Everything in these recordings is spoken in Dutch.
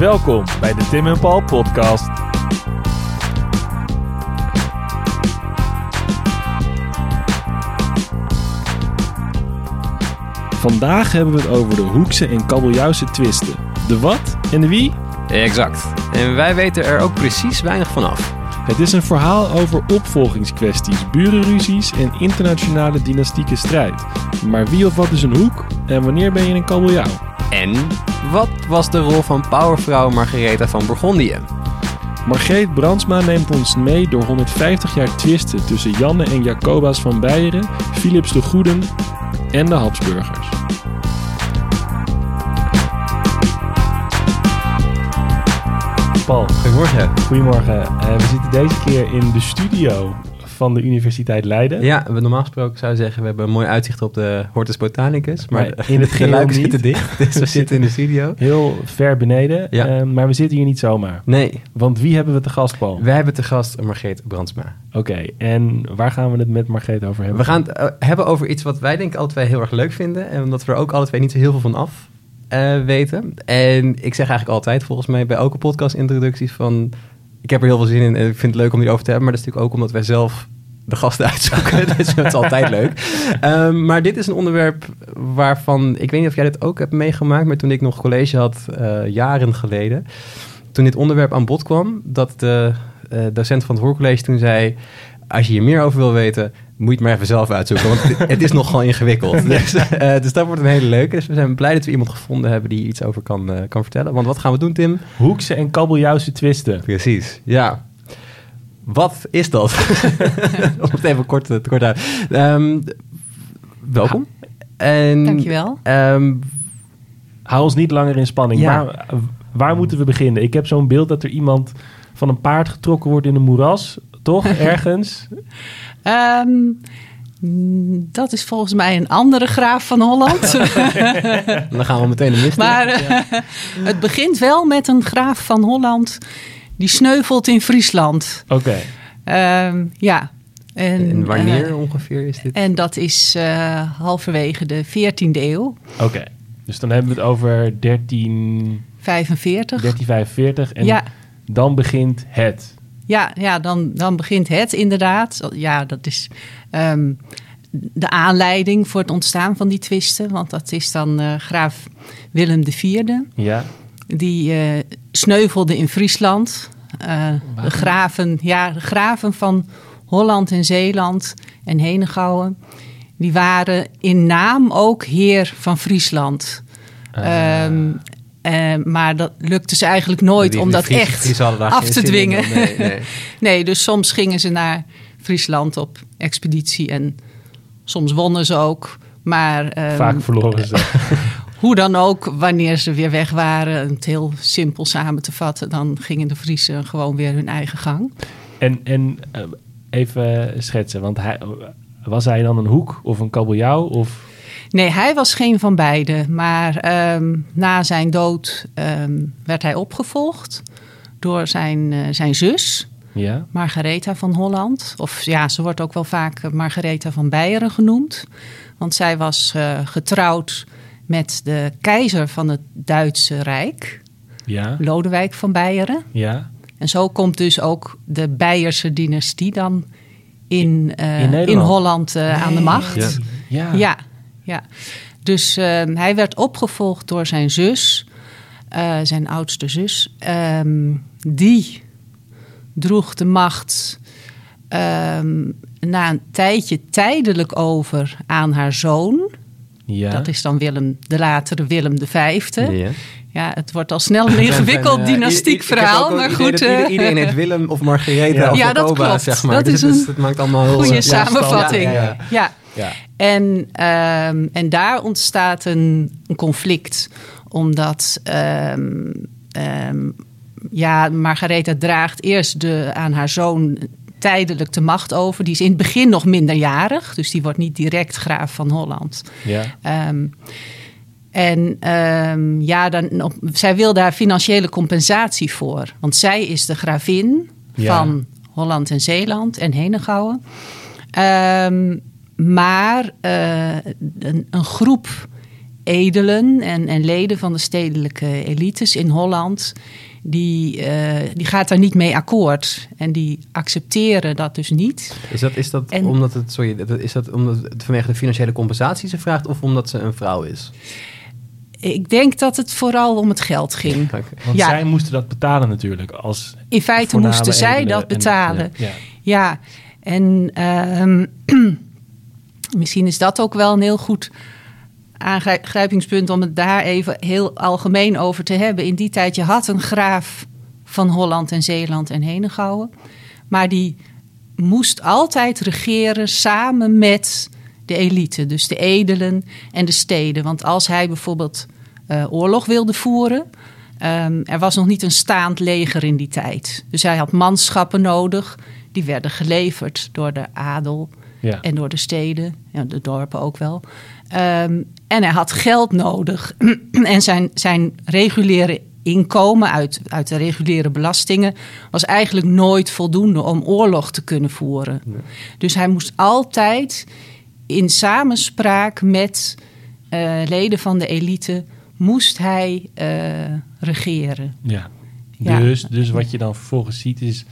Welkom bij de Tim en Paul podcast. Vandaag hebben we het over de hoekse en kabeljauwse twisten. De wat en de wie? Exact. En wij weten er ook precies weinig van af. Het is een verhaal over opvolgingskwesties, burenruzies en internationale dynastieke strijd. Maar wie of wat is een hoek en wanneer ben je een kabeljauw? En wat was de rol van powervrouw Margaretha van Bourgondië? Margreet Brandsma neemt ons mee door 150 jaar twisten tussen Janne en Jacoba's van Beieren, Philips de Goeden en de Habsburgers. Paul, Goedemorgen. goedemorgen. Eh, we zitten deze keer in de studio van de Universiteit Leiden. Ja, we normaal gesproken zou zeggen, we hebben een mooi uitzicht op de Hortus Botanicus. Maar, Maar in het niet. zitten dicht, dus we zitten in de studio. Heel ver beneden, Ja. eh, maar we zitten hier niet zomaar. Nee, Want wie hebben we te gast, Paul? wij hebben te gast Margreet Brandsma. Oké, en waar gaan we het met Margreet over hebben? We gaan het eh, hebben over iets wat wij denk ik alle twee heel erg leuk vinden. En omdat we er ook alle twee niet zo heel veel van af eh, weten. En ik zeg eigenlijk altijd, volgens mij bij elke podcast introducties van... Ik heb er heel veel zin in en ik vind het leuk om hierover te hebben. Maar dat is natuurlijk ook omdat wij zelf de gasten uitzoeken. dus dat is altijd leuk. Ehm, maar dit is een onderwerp waarvan... Ik weet niet of jij dit ook hebt meegemaakt. Maar toen ik nog college had, eh, jaren geleden... Toen dit onderwerp aan bod kwam... dat de eh, docent van het hoorcollege toen zei... Als je hier meer over wil weten, moet je het maar even zelf uitzoeken. Want het, is nogal ingewikkeld. Dus, eh, dus dat wordt een hele leuke. Dus we zijn blij dat we iemand gevonden hebben die iets over kan, eh, kan vertellen. Want wat gaan we doen, Tim? Hoekse en kabeljauwse twisten. Precies, ja. Wat is dat? Om het even kort, te kort uit. Ehm, welkom. En, Dankjewel. ehm, Hou ons niet langer in spanning. Ja. Waar, waar moeten we beginnen? Ik heb zo'n beeld dat er iemand van een paard getrokken wordt in een moeras. Toch? Ergens? Ehm, dat is volgens mij een andere graaf van Holland. dan gaan we meteen de mist in. maar eh, het begint wel met een graaf van Holland die sneuvelt in Friesland. Oké. Ehm, ja. En, En wanneer eh, ongeveer is dit? en dat is eh, halverwege de 14e eeuw, Oké. Dus dan hebben we het over 13, 45. 1345. En Ja, dan begint het. Ja, ja dan, dan begint het inderdaad. Ja, dat is ehm, de aanleiding voor het ontstaan van die twisten. Want dat is dan eh, graaf Willem IV. Ja. Die eh, sneuvelde in Friesland. Eh, de, graven, ja, de graven van Holland en Zeeland en Henegouwen... die waren in naam ook heer van Friesland. Ah. Eh, maar dat lukte ze eigenlijk nooit Die- om dat echt af te dwingen. Nee, nee. Nee, dus soms gingen ze naar Friesland op expeditie en soms wonnen ze ook. Maar ehm, Vaak verloren ze. hoe dan ook, wanneer ze weer weg waren, het heel simpel samen te vatten, dan gingen de Friesen gewoon weer hun eigen gang. En, en eh, even schetsen. Want hij, was hij dan een hoek of een kabeljauw? Of... Nee, hij was geen van beide. Maar ehm, na zijn dood ehm, werd hij opgevolgd door zijn, eh, zijn zus, Ja. Margaretha van Holland. Of ja, ze wordt ook wel vaak Margaretha van Beieren genoemd. Want zij was eh, getrouwd met de keizer van het Duitse Rijk, Ja. Lodewijk van Beieren. Ja. En zo komt dus ook de Beierse dynastie dan in, eh, In. Holland aan de macht. Ja. Ja. Ja, ja. Dus eh, hij werd opgevolgd door zijn zus, eh, zijn oudste zus. Ehm, die droeg de macht ehm, na een tijdje tijdelijk over aan haar zoon. Ja. Dat is dan Willem, de latere Willem V. Ja. Ja, het wordt al snel een ingewikkeld eh, dynastiek verhaal, maar goed. eh, iedereen heet Willem of Margaretha Ja. of Ja, dat Jacoba, klopt. zeg maar. Dat dus is een het maakt allemaal heel... Goede eh, ja, samenvatting. Ja, ja. Ja. En, ehm, en daar ontstaat een, een conflict. Omdat ehm, ja, Margaretha draagt eerst de, aan haar zoon tijdelijk de macht over. Die is in het begin nog minderjarig. Dus die wordt niet direct graaf van Holland. Ja. En ja, dan, op- zij wil daar financiële compensatie voor. Want zij is de gravin Ja. van Holland en Zeeland en Henegouwen. Ehm, maar eh, een, een groep edelen en, en leden van de stedelijke elites in Holland, die, eh, die gaat daar niet mee akkoord. En die accepteren dat dus niet. Is dat, is dat En- omdat het, sorry, dat- is dat omdat het vanwege de financiële compensatie ze vraagt of omdat ze een vrouw is? Ik denk dat het vooral om het geld ging. Want Ja. zij moesten dat betalen natuurlijk. Als In feite moesten zij dat en- betalen. ja. Ja, en ehm, misschien is dat ook wel een heel goed aangrijpingspunt om het daar even heel algemeen over te hebben. In die tijd, je had een graaf van Holland en Zeeland en Henegouwen, maar die moest altijd regeren samen met de elite, dus de edelen en de steden. Want als hij bijvoorbeeld eh, oorlog wilde voeren, Ehm, er was nog niet een staand leger in die tijd. Dus hij had manschappen nodig. Die werden geleverd door de adel Ja. en door de steden. Ja, de dorpen ook wel. Ehm, en hij had geld nodig. en zijn, zijn reguliere inkomen uit, uit de reguliere belastingen... was eigenlijk nooit voldoende om oorlog te kunnen voeren. Dus hij moest altijd in samenspraak met eh, leden van de elite... moest hij eh, regeren. Ja. Ja. Dus, dus wat je dan vervolgens ziet is...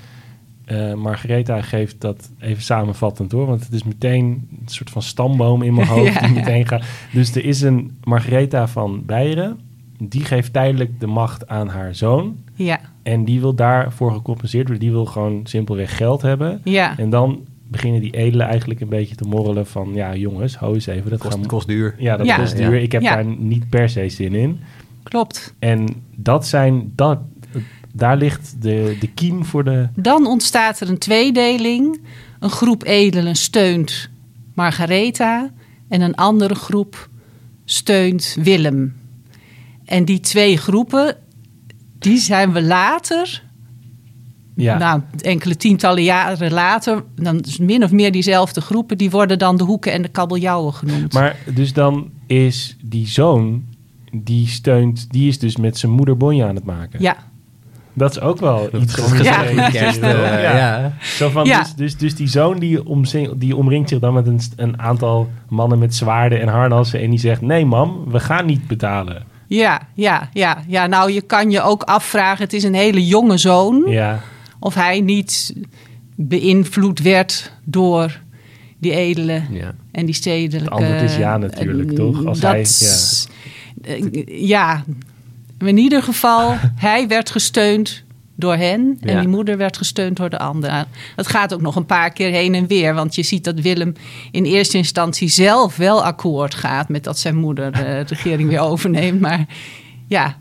eh Margaretha geeft dat even samenvattend hoor. Want het is meteen een soort van stamboom in mijn hoofd Ja, die ja. meteen gaat. Dus er is een Margaretha van Beieren. Die geeft tijdelijk de macht aan haar zoon. Ja, En die wil daarvoor gecompenseerd worden. Die wil gewoon simpelweg geld hebben. ja. En dan beginnen die edelen eigenlijk een beetje te morrelen van... Ja jongens, hou eens even. Dat Kost, gaan- kost duur. Ja, dat Ja. kost duur. Ik heb Ja. daar niet per se zin in. klopt. En dat zijn, dat, daar ligt de, de kiem voor de. Dan ontstaat er een tweedeling. Een groep edelen steunt Margaretha en een andere groep steunt Willem. En die twee groepen, die zijn we later, Ja, nou, enkele tientallen jaren later, dan is min of meer diezelfde groepen, die worden dan de hoeken en de kabeljauwen genoemd. maar dus dan is die zoon, die steunt, die is dus met zijn moeder bonje aan het maken. ja, Dat is ook wel iets te Ja. Ja. eh, ja. Zo van, Ja. dus, dus, dus die zoon die, omzing- die omringt zich dan met een, aantal mannen met zwaarden en harnassen. En die zegt: Nee, mam, we gaan niet betalen. ja, ja, ja, ja. Nou, je kan je ook afvragen, het is een hele jonge zoon. Ja, of hij niet beïnvloed werd door die edelen Ja. en die stedelijke... Het antwoord is ja natuurlijk, toch? Als dat, hij- eh, ja. In ieder geval, hij werd gesteund door hen en Ja. die moeder werd gesteund door de anderen. Het gaat ook nog een paar keer heen en weer, want je ziet dat Willem in eerste instantie zelf wel akkoord gaat met dat zijn moeder de regering weer overneemt. Maar ja,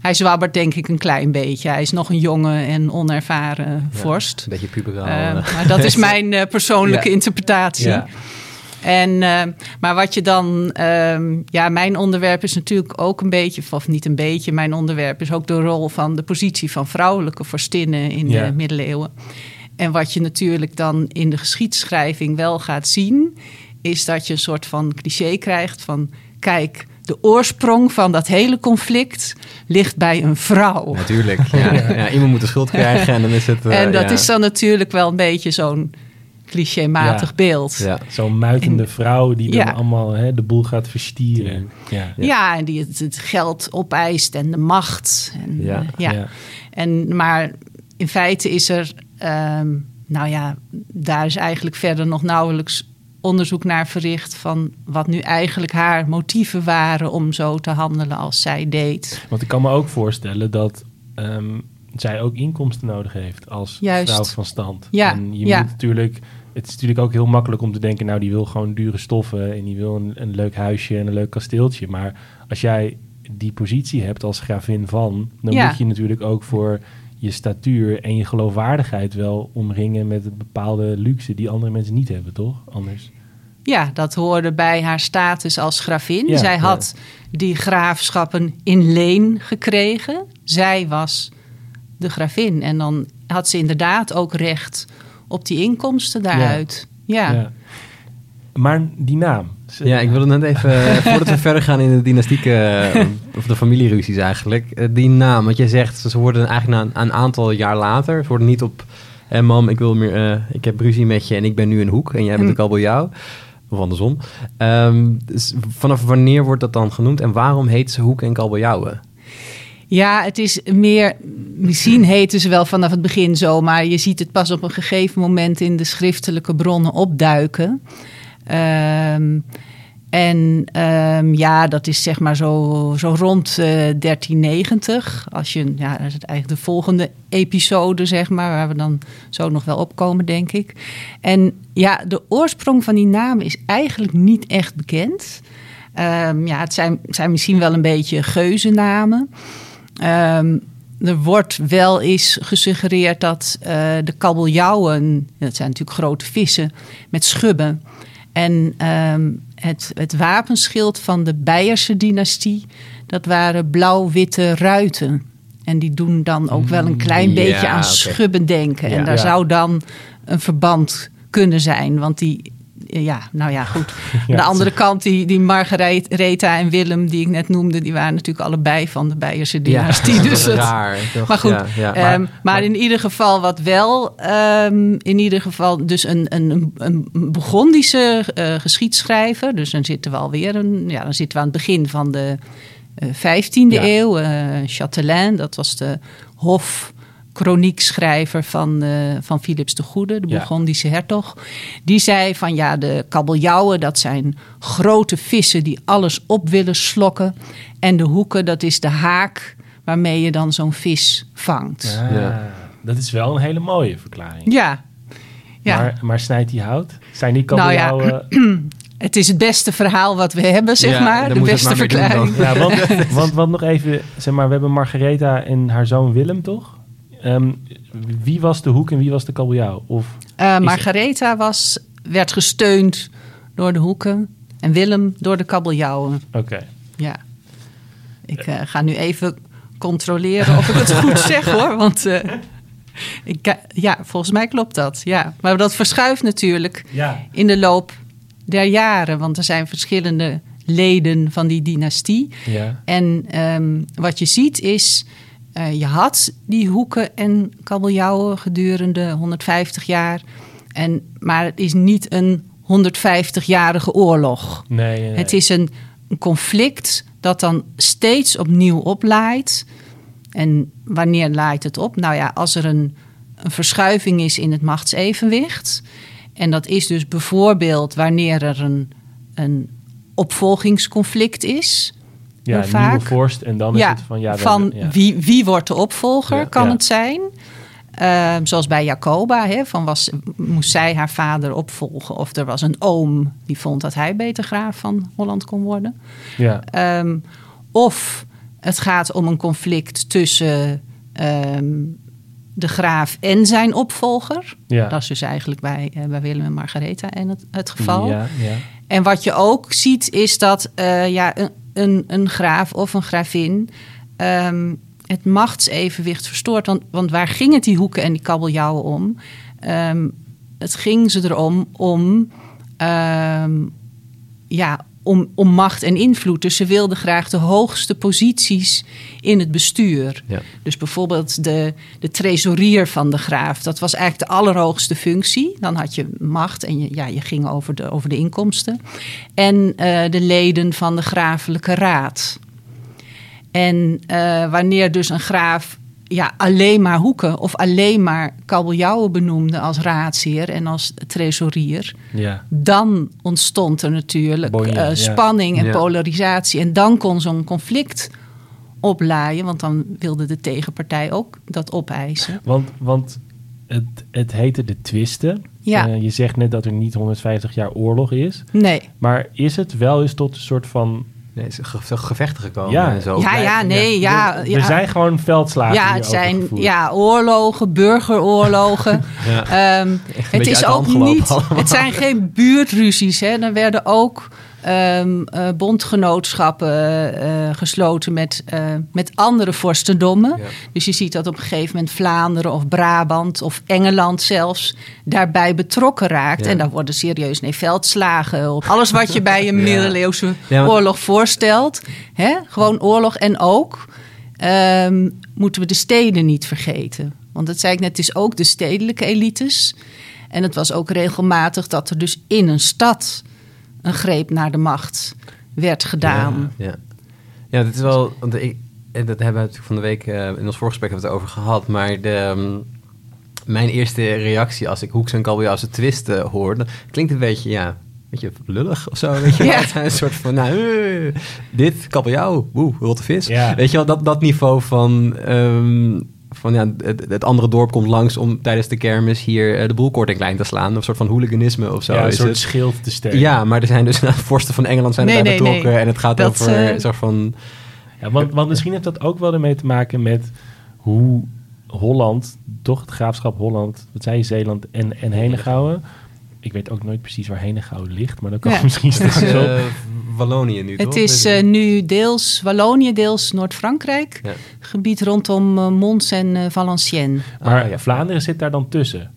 hij zwabbert denk ik een klein beetje. Hij is nog een jonge en onervaren vorst. Een beetje puberaal. Eh, eh. maar dat is mijn eh, persoonlijke Ja. interpretatie. En, eh, maar wat je dan, ehm, ja, mijn onderwerp is natuurlijk ook een beetje, of niet een beetje, mijn onderwerp is ook de rol van de positie van vrouwelijke vorstinnen in Ja. de middeleeuwen. En wat je natuurlijk dan in de geschiedschrijving wel gaat zien, is dat je een soort van cliché krijgt van, kijk, de oorsprong van dat hele conflict ligt bij een vrouw. Natuurlijk. Ja. Ja. iemand moet de schuld krijgen en dan is het... eh, en dat ja. is dan natuurlijk wel een beetje zo'n clichématig Ja. beeld. Ja. zo'n muitende vrouw die dan Ja. allemaal hè, de boel gaat verstieren. Ja. Ja, en die het, het geld opeist en de macht. En, Ja. eh, ja. Ja. En, maar in feite is er, ehm, nou ja, daar is eigenlijk verder nog nauwelijks onderzoek naar verricht van wat nu eigenlijk haar motieven waren om zo te handelen als zij deed. Want ik kan me ook voorstellen dat ehm, zij ook inkomsten nodig heeft als Juist. vrouw van stand. Ja, En je ja. moet natuurlijk, het is natuurlijk ook heel makkelijk om te denken, nou die wil gewoon dure stoffen en die wil een, een leuk huisje en een leuk kasteeltje. Maar als jij die positie hebt als gravin van, dan Ja. moet je natuurlijk ook voor je statuur en je geloofwaardigheid wel omringen met een bepaalde luxe die andere mensen niet hebben, toch? Anders. Ja, dat hoorde bij haar status als gravin. Ja, zij ja. had die graafschappen in leen gekregen. Zij was de gravin. En dan had ze inderdaad ook recht op die inkomsten daaruit. Ja, Ja. Maar die naam. ze- Ja, ik wilde net even, voordat we verder gaan in de dynastieke, eh, of de familieruzies eigenlijk, eh, die naam, wat jij zegt, ze worden eigenlijk na een, een aantal jaar later, ze worden niet op, eh, mam, ik wil meer, eh, ik heb ruzie met je en ik ben nu een hoek en jij bent Hm. een kabeljauw. Of andersom. Ehm, dus vanaf wanneer wordt dat dan genoemd en waarom heet ze Hoek en Kabeljauwen? Ja, het is meer. Misschien heten ze wel vanaf het begin zo, maar je ziet het pas op een gegeven moment in de schriftelijke bronnen opduiken. Ehm, en ehm, ja, dat is zeg maar zo, zo rond eh, 1390. Als je, ja, dat is eigenlijk de volgende episode, zeg maar, waar we dan zo nog wel opkomen, denk ik. En ja, de oorsprong van die naam is eigenlijk niet echt bekend. Ehm, ja, het zijn, zijn misschien wel een beetje geuzennamen. Ehm, er wordt wel eens gesuggereerd dat eh, de kabeljauwen, dat zijn natuurlijk grote vissen, met schubben. En ehm, het, het wapenschild van de Beierse dynastie, dat waren blauw-witte ruiten. En die doen dan ook wel een klein Mm, ja, beetje aan schubben denken. Ja. en daar Ja. zou dan een verband kunnen zijn. Want die, ja, nou ja, goed. Aan de Ja. andere kant, die, die Margaretha en Willem, die ik net noemde, die waren natuurlijk allebei van de Beierse dynastie. dat dus raar. toch? maar goed, Ja, ja. Ehm, maar, in ieder geval wat wel, ehm, in ieder geval dus een, een, een Burgondische eh, geschiedschrijver. Dus dan zitten we alweer, een, ja, dan zitten we aan het begin van de eh, 15e Ja. eeuw. eh Châtelain, dat was de hof chroniekschrijver van, eh, van Philips de Goede, de Ja. Burgondische hertog. Die zei van ja, de kabeljauwen, dat zijn grote vissen die alles op willen slokken. En de hoeken, dat is de haak waarmee je dan zo'n vis vangt. Ah, Ja. Dat is wel een hele mooie verklaring. Ja. Ja, Maar, maar snijdt die hout? Zijn die Nou ja, kabeljauwen... het is het beste verhaal wat we hebben, zeg Ja, maar. De beste maar weer doen verklaring. Ja, want, want, want nog even, zeg maar, we hebben Margaretha en haar zoon Willem, toch? Ehm, wie was de hoek en wie was de kabeljauw? Of, Is- Margaretha was, werd gesteund door de hoeken en Willem door de kabeljauwen. oké. Ja. Ik eh, ga nu even controleren of ik het goed zeg hoor. Want eh, ik, ja, volgens mij klopt dat. Ja. Maar dat verschuift natuurlijk Ja. in de loop der jaren. Want er zijn verschillende leden van die dynastie. Ja. En ehm, wat je ziet is, eh, je had die hoeken en kabeljauwen gedurende 150 jaar. En, maar het is niet een 150-jarige oorlog. Nee, nee, nee. Het is een, een conflict dat dan steeds opnieuw oplaait. En wanneer laait het op? Nou ja, als er een, een verschuiving is in het machtsevenwicht. En dat is dus bijvoorbeeld wanneer er een, een opvolgingsconflict is. Ja, heel vaak. nieuwe vorst en dan is het van... Ja, van ja. wie, wie wordt de opvolger, kan het zijn. Ehm, zoals bij Jacoba, hè, van was, moest zij haar vader opvolgen? Of er was een oom die vond dat hij beter graaf van Holland kon worden. Ja. Ehm, of het gaat om een conflict tussen ehm, de graaf en zijn opvolger. Ja. Dat is dus eigenlijk bij, eh, bij Willem en Margaretha en het, het geval. Ja, ja. En wat je ook ziet is dat eh, ja, een, een, graaf of een gravin ehm, het machtsevenwicht verstoort. Want, want waar ging het die hoeken en die kabeljauwen om? Ehm, het ging ze erom om, ehm, ja, om, om macht en invloed. Dus ze wilden graag de hoogste posities in het bestuur. Ja. Dus bijvoorbeeld de, de van de graaf. Dat was eigenlijk de allerhoogste functie. Dan had je macht en je, ja, je ging over de, over de inkomsten. En eh, de leden van de grafelijke raad. En eh, wanneer dus een graaf ja, alleen maar hoeken of alleen maar kabeljauwen benoemde als raadsheer en als trezorier, ja. dan ontstond er natuurlijk eh, ja. spanning en Ja. polarisatie. En dan kon zo'n conflict oplaaien, want dan wilde de tegenpartij ook dat opeisen. Want, want het, het heette de twisten. Ja. Eh, je zegt net dat er niet 150 jaar oorlog is. Nee, Maar is het wel eens tot een soort van... Nee, is er ge- gevechten gekomen Ja. en zo. ja, ja, nee, ja. er ja. zijn gewoon veldslagen ja, het zijn ja, oorlogen, burgeroorlogen. Ja. Ehm, het is ook niet. allemaal. Het zijn geen buurtruzies. Hè. Er werden ook ehm, eh, bondgenootschappen eh, gesloten met, eh, met andere vorstendommen. Ja. Dus je ziet dat op een gegeven moment Vlaanderen of Brabant of Engeland zelfs daarbij betrokken raakt. Ja. En daar worden serieus nee, veldslagen op. Alles wat je bij een middeleeuwse oorlog voorstelt. Hè? Gewoon oorlog en ook ehm, moeten we de steden niet vergeten. Want dat zei ik net, het is ook de stedelijke elites. En het was ook regelmatig dat er dus in een stad een greep naar de macht werd gedaan. Ja, ja dat is wel. Want ik, en dat hebben we natuurlijk van de week uh, in ons voorgesprek hebben we het over gehad. Maar de, um, mijn eerste reactie als ik Hoeks en kabeljauwse twist uh, hoor, dan klinkt een beetje, ja, een beetje lullig of zo. Weet je Ja. Een soort van, nou, eh, dit, kabeljauw, woe, rotte vis. Ja. Weet je wel, dat, dat niveau van, ehm, van ja, het, het andere dorp komt langs om tijdens de kermis hier eh, de boel kort en klein te slaan. Een soort van hooliganisme of zo ja, een is soort het. schild te steunen. Ja, maar er zijn dus vorsten van Engeland zijn Nee, erbij nee, betrokken. nee. En het gaat Dat, over een soort van... Ja, want, want misschien heeft dat ook wel ermee te maken met hoe Holland, toch het graafschap Holland, wat zei je, Zeeland en, en Henegouwen. Ik weet ook nooit precies waar Henegouwen ligt, maar dan kan Ja. misschien Het is steeds op. eh, Wallonië nu, toch? Het is eh, nu deels Wallonië, deels Noord-Frankrijk. Ja. Gebied rondom eh, Mons en eh, Valenciennes. Maar Ah, ja. Vlaanderen zit daar dan tussen.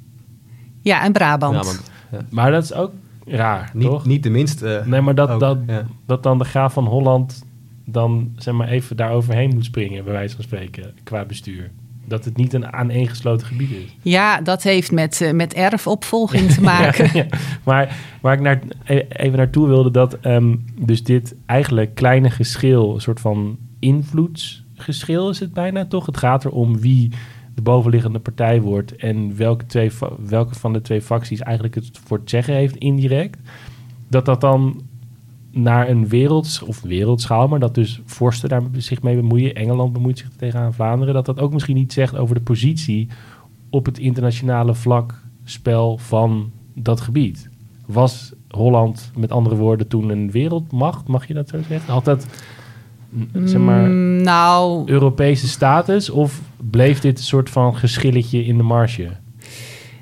Ja, en Brabant. Maar dat is ook raar, Niet, toch? niet de minste. Nee, maar dat, ook, dat, ja. dat dan de graaf van Holland dan zeg maar even daar overheen moet springen, bij wijze van spreken, qua bestuur. Dat het niet een aaneengesloten gebied is. Ja, dat heeft met, eh, met erfopvolging te maken. Ja, ja. Maar waar ik naar, e- even naartoe wilde, dat ehm, dus dit eigenlijk kleine geschil, een soort van invloedsgeschil is het bijna toch? Het gaat erom wie de bovenliggende partij wordt en welke, twee, welke van de twee facties eigenlijk het voor het zeggen heeft indirect. Dat dat dan naar een werelds, of wereldschaal, maar dat dus vorsten daar zich mee bemoeien. Engeland bemoeit zich tegenaan Vlaanderen. Dat dat ook misschien iets zegt over de positie op het internationale vlak spel van dat gebied. Was Holland met andere woorden toen een wereldmacht, mag je dat zo zeggen? Had dat zeg maar Mm, nou, Europese status of bleef dit een soort van geschilletje in de marge?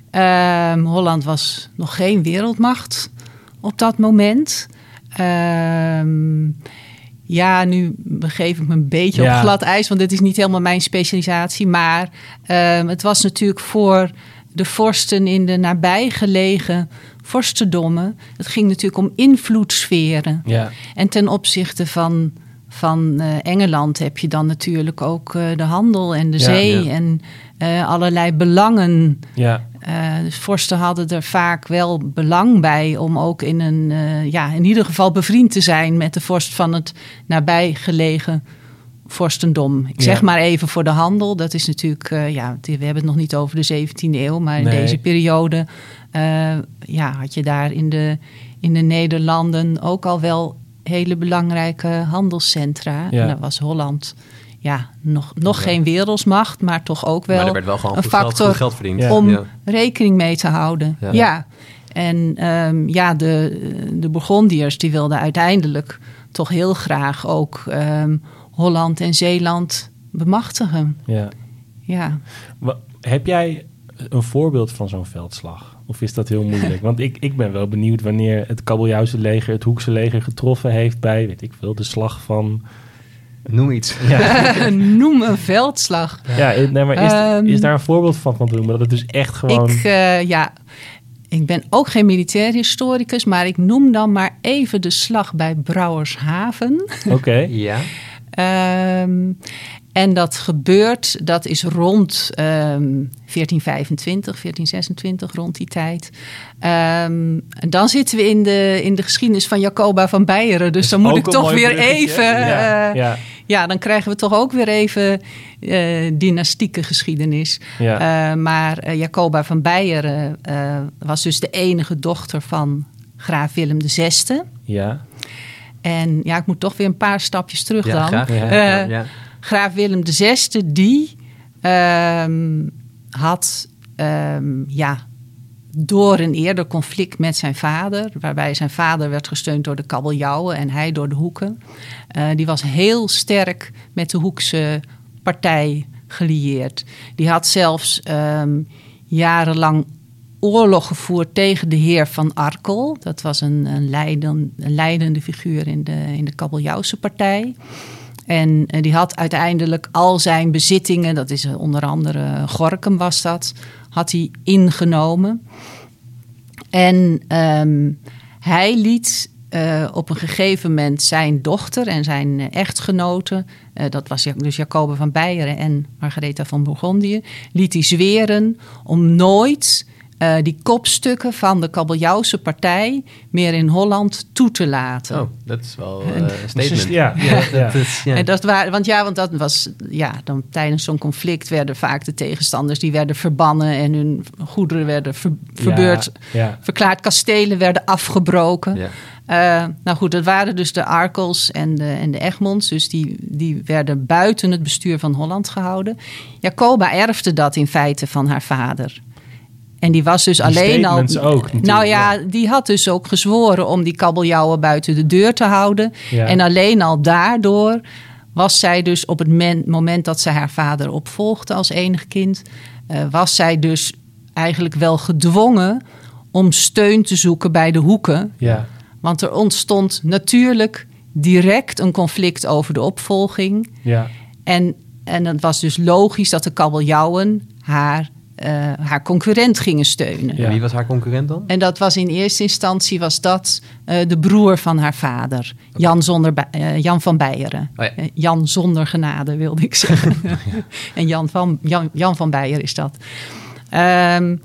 Ehm, Holland was nog geen wereldmacht op dat moment. Ehm, ja, nu begeef ik me een beetje Ja. op glad ijs, want dit is niet helemaal mijn specialisatie. Maar ehm, het was natuurlijk voor de vorsten in de nabijgelegen vorstendommen. Het ging natuurlijk om invloedssferen. Ja, En ten opzichte van, van eh, Engeland heb je dan natuurlijk ook eh, de handel en de zee ja. en eh, allerlei belangen. ja, Eh, dus vorsten hadden er vaak wel belang bij om ook in een, eh, ja, in ieder geval bevriend te zijn met de vorst van het nabijgelegen vorstendom. Ik zeg Ja. maar even voor de handel. Dat is natuurlijk, ja, we hebben het nog niet over de 17e eeuw, maar in deze periode ja, had je daar in de, in de Nederlanden ook al wel hele belangrijke handelscentra. Ja. En daar was Holland ja, nog, nog geen wereldsmacht, maar toch ook wel maar er werd wel gewoon een goed geld, factor goed geld verdiend. Ja. om Ja. rekening mee te houden. Ja. Ja. En ehm, ja, de, de Burgondiërs die wilden uiteindelijk toch heel graag ook ehm, Holland en Zeeland bemachtigen. ja. Ja. Heb jij een voorbeeld van zo'n veldslag? Of is dat heel moeilijk? Want ik, ik ben wel benieuwd wanneer het Kabeljauwse leger het Hoekse leger getroffen heeft bij, weet ik veel, de slag van... Noem iets. Ja, Noem een veldslag. ja nee, maar is, Ehm, is daar een voorbeeld van van te noemen? Dat het dus echt gewoon... Ik, eh, ja, ik ben ook geen militair historicus, maar ik noem dan maar even de slag bij Brouwershaven. Oké, Ja. Ehm, en dat gebeurt, dat is rond ehm 1425, 1426, rond die tijd. Ehm, en dan zitten we in de, in de geschiedenis van Jacoba van Beieren. Dus dan moet ik toch weer bruggetje. even... Ja, eh, ja, ja, dan krijgen we toch ook weer even eh, dynastieke geschiedenis. ja. Eh, maar Jacoba van Beieren eh, was dus de enige dochter van graaf Willem VI. ja. En ja, ik moet toch weer een paar stapjes terug Ja, dan. graag. Ja. Graaf Willem VI, die ehm, had ehm, ja, door een eerder conflict met zijn vader, waarbij zijn vader werd gesteund door de kabeljauwen en hij door de hoeken, eh, die was heel sterk met de Hoekse partij gelieerd. Die had zelfs ehm, jarenlang oorlog gevoerd tegen de heer van Arkel. Dat was een, een, leiden, een leidende figuur in de, in de kabeljauwse partij. En eh, die had uiteindelijk al zijn bezittingen, dat is eh, onder andere Gorkum was dat, had hij ingenomen. En ehm, hij liet eh, op een gegeven moment zijn dochter en zijn echtgenote, dat was dus Jacobe van Beieren en Margaretha van Bourgondië, liet hij zweren om nooit eh, die kopstukken van de kabeljauwse partij meer in Holland toe te laten. Oh, dat is wel eh, een statement. Ja, ja. En dat waren, want ja, want dat was, ja, dan tijdens zo'n conflict werden vaak de tegenstanders die werden verbannen en hun goederen werden ver- verbeurd, Ja, verklaard, kastelen werden afgebroken. Ja. Eh, nou goed, dat waren dus de Arkels en de, en de Egmonds. Dus die, die werden buiten het bestuur van Holland gehouden. Jacoba erfde dat in feite van haar vader. En die was dus Die alleen al. ook nou ja, ja. die had dus ook gezworen om die kabeljauwen buiten de deur te houden. Ja. En alleen al daardoor was zij dus op het men- moment dat zij haar vader opvolgde als enig kind, eh, was zij dus eigenlijk wel gedwongen om steun te zoeken bij de hoeken. ja. Want er ontstond natuurlijk direct een conflict over de opvolging. ja. En, en het was dus logisch dat de kabeljauwen haar, haar concurrent gingen steunen. Ja. En Wie was haar concurrent dan? En dat was in eerste instantie was dat eh, de broer van haar vader, Jan, zonder, eh, Jan van Beieren. Oh ja. Eh, Jan zonder genade wilde ik zeggen. en Jan van, Jan, Jan van Beieren is dat. Ehm,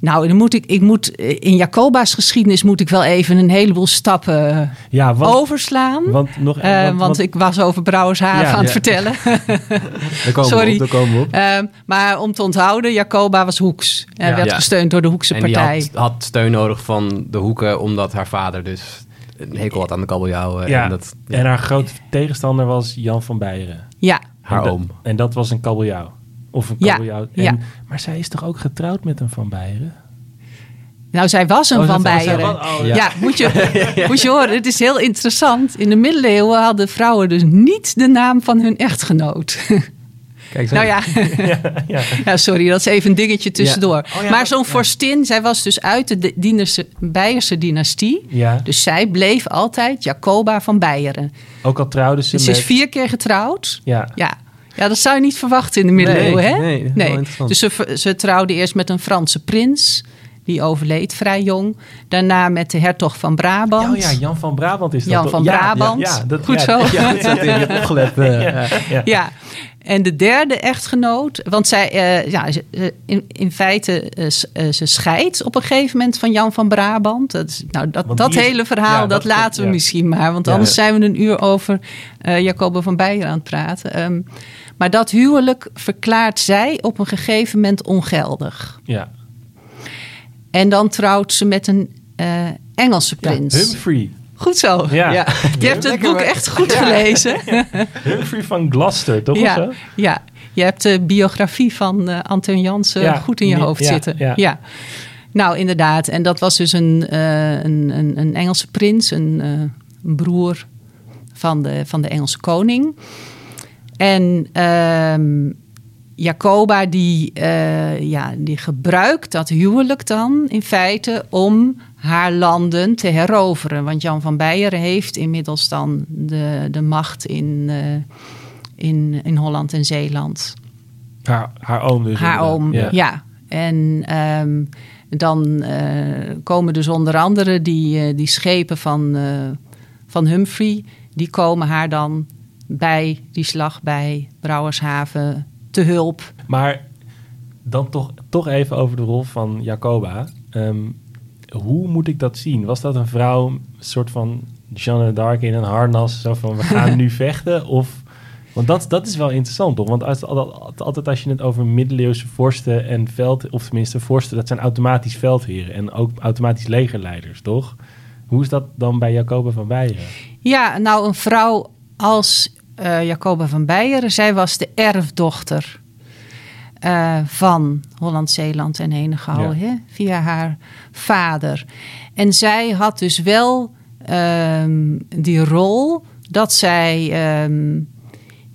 nou, dan moet ik, ik moet, eh, in Jacoba's geschiedenis moet ik wel even een heleboel stappen eh, ja want, overslaan. want nog Eh, want, want- ik was over Brouwershaven Ja, aan het vertellen. Daar komen Sorry. we op. Daar komen we op. Ehm, maar om te onthouden, Jacoba was Hoeks. En Ja. werd Ja. gesteund door de Hoekse En die partij. had, had steun nodig van de hoeken, omdat haar vader dus een hekel had aan de kabeljauwen. ja, En dat, ja, en haar grote tegenstander was Jan van Beieren. Ja, haar en dat- oom. En dat was een kabeljauw. Of een Ja. En-. Maar zij is toch ook getrouwd met een Van Beieren? nou zij was een Oh, van was- Beieren. oh, ja. ja. moet, je, moet je horen, het is heel interessant. In de middeleeuwen hadden vrouwen dus niet de naam van hun echtgenoot. Kijk, nou ja, ja, ja. ja, sorry, dat is even een dingetje tussendoor. Oh maar zo'n vorstin, zij was dus uit de Dienerse, Beierse dynastie. ja. Dus zij bleef altijd Jacoba van Beieren. Ook al trouwde ze Dus ze met... is vier keer getrouwd. Ja, Ja. Ja, dat zou je niet verwachten in de middeleeuwen, Nee, hè? nee, interessant. Dus ze, ze trouwde eerst met een Franse prins. Die overleed vrij jong. Daarna met de hertog van Brabant. Oh ja, Jan van Brabant is dat Jan van Ja, ja, Brabant. Ja, dat, Goed ja, zo. Ja, dat zat in je opgelet. eh, ja, ja. Ja. En de derde echtgenoot, want zij, eh, ja, in, in feite, eh, ze scheidt op een gegeven moment van Jan van Brabant. Dat, is- nou, dat, dat is- hele verhaal, ja, dat, dat- laten we ja. misschien maar. Want Ja. anders zijn we een uur over Jacoba van Beieren aan het praten. Ehm, maar dat huwelijk verklaart zij op een gegeven moment ongeldig. ja. En dan trouwt ze met een eh, Engelse Ja, prins. Humphrey. Goed zo. Ja. Ja. Je hebt het boek echt goed gelezen. Humphrey van Gloucester, toch? Of Ja, zo? ja, je hebt de biografie van eh Anton Jansen Ja, goed in je ja, hoofd ja, zitten. ja. Ja. Nou, inderdaad. En dat was dus een, eh, een, een, een Engelse prins, een, eh, een broer van de, van de Engelse koning. En ehm, Jacoba die, eh, ja, die gebruikt dat huwelijk dan in feite om haar landen te heroveren. Want Jan van Beieren heeft inmiddels dan de, de macht in, eh, in, in Holland en Zeeland. Haar, haar oom dus. Haar inderdaad. oom, ja. Ja. En ehm, dan eh, komen dus onder andere die, die schepen van, van Humphrey... die komen haar dan bij die slag bij Brouwershaven te hulp. Maar dan toch, toch even over de rol van Jacoba. Ehm, hoe moet ik dat zien? Was dat een vrouw, een soort van Jeanne d'Arc in een harnas, zo van we gaan nu vechten? Of, want dat, dat is wel interessant, toch? Want als, al- altijd als je het over middeleeuwse vorsten en veld, of tenminste vorsten, dat zijn automatisch veldheren en ook automatisch legerleiders, toch? Hoe is dat dan bij Jacoba van Beieren? Ja, nou een vrouw als eh Jacoba van Beieren... zij was de erfdochter eh, van Holland, Zeeland en Henegouwen... Ja. via haar vader. En zij had dus wel ehm, die rol dat zij... ehm,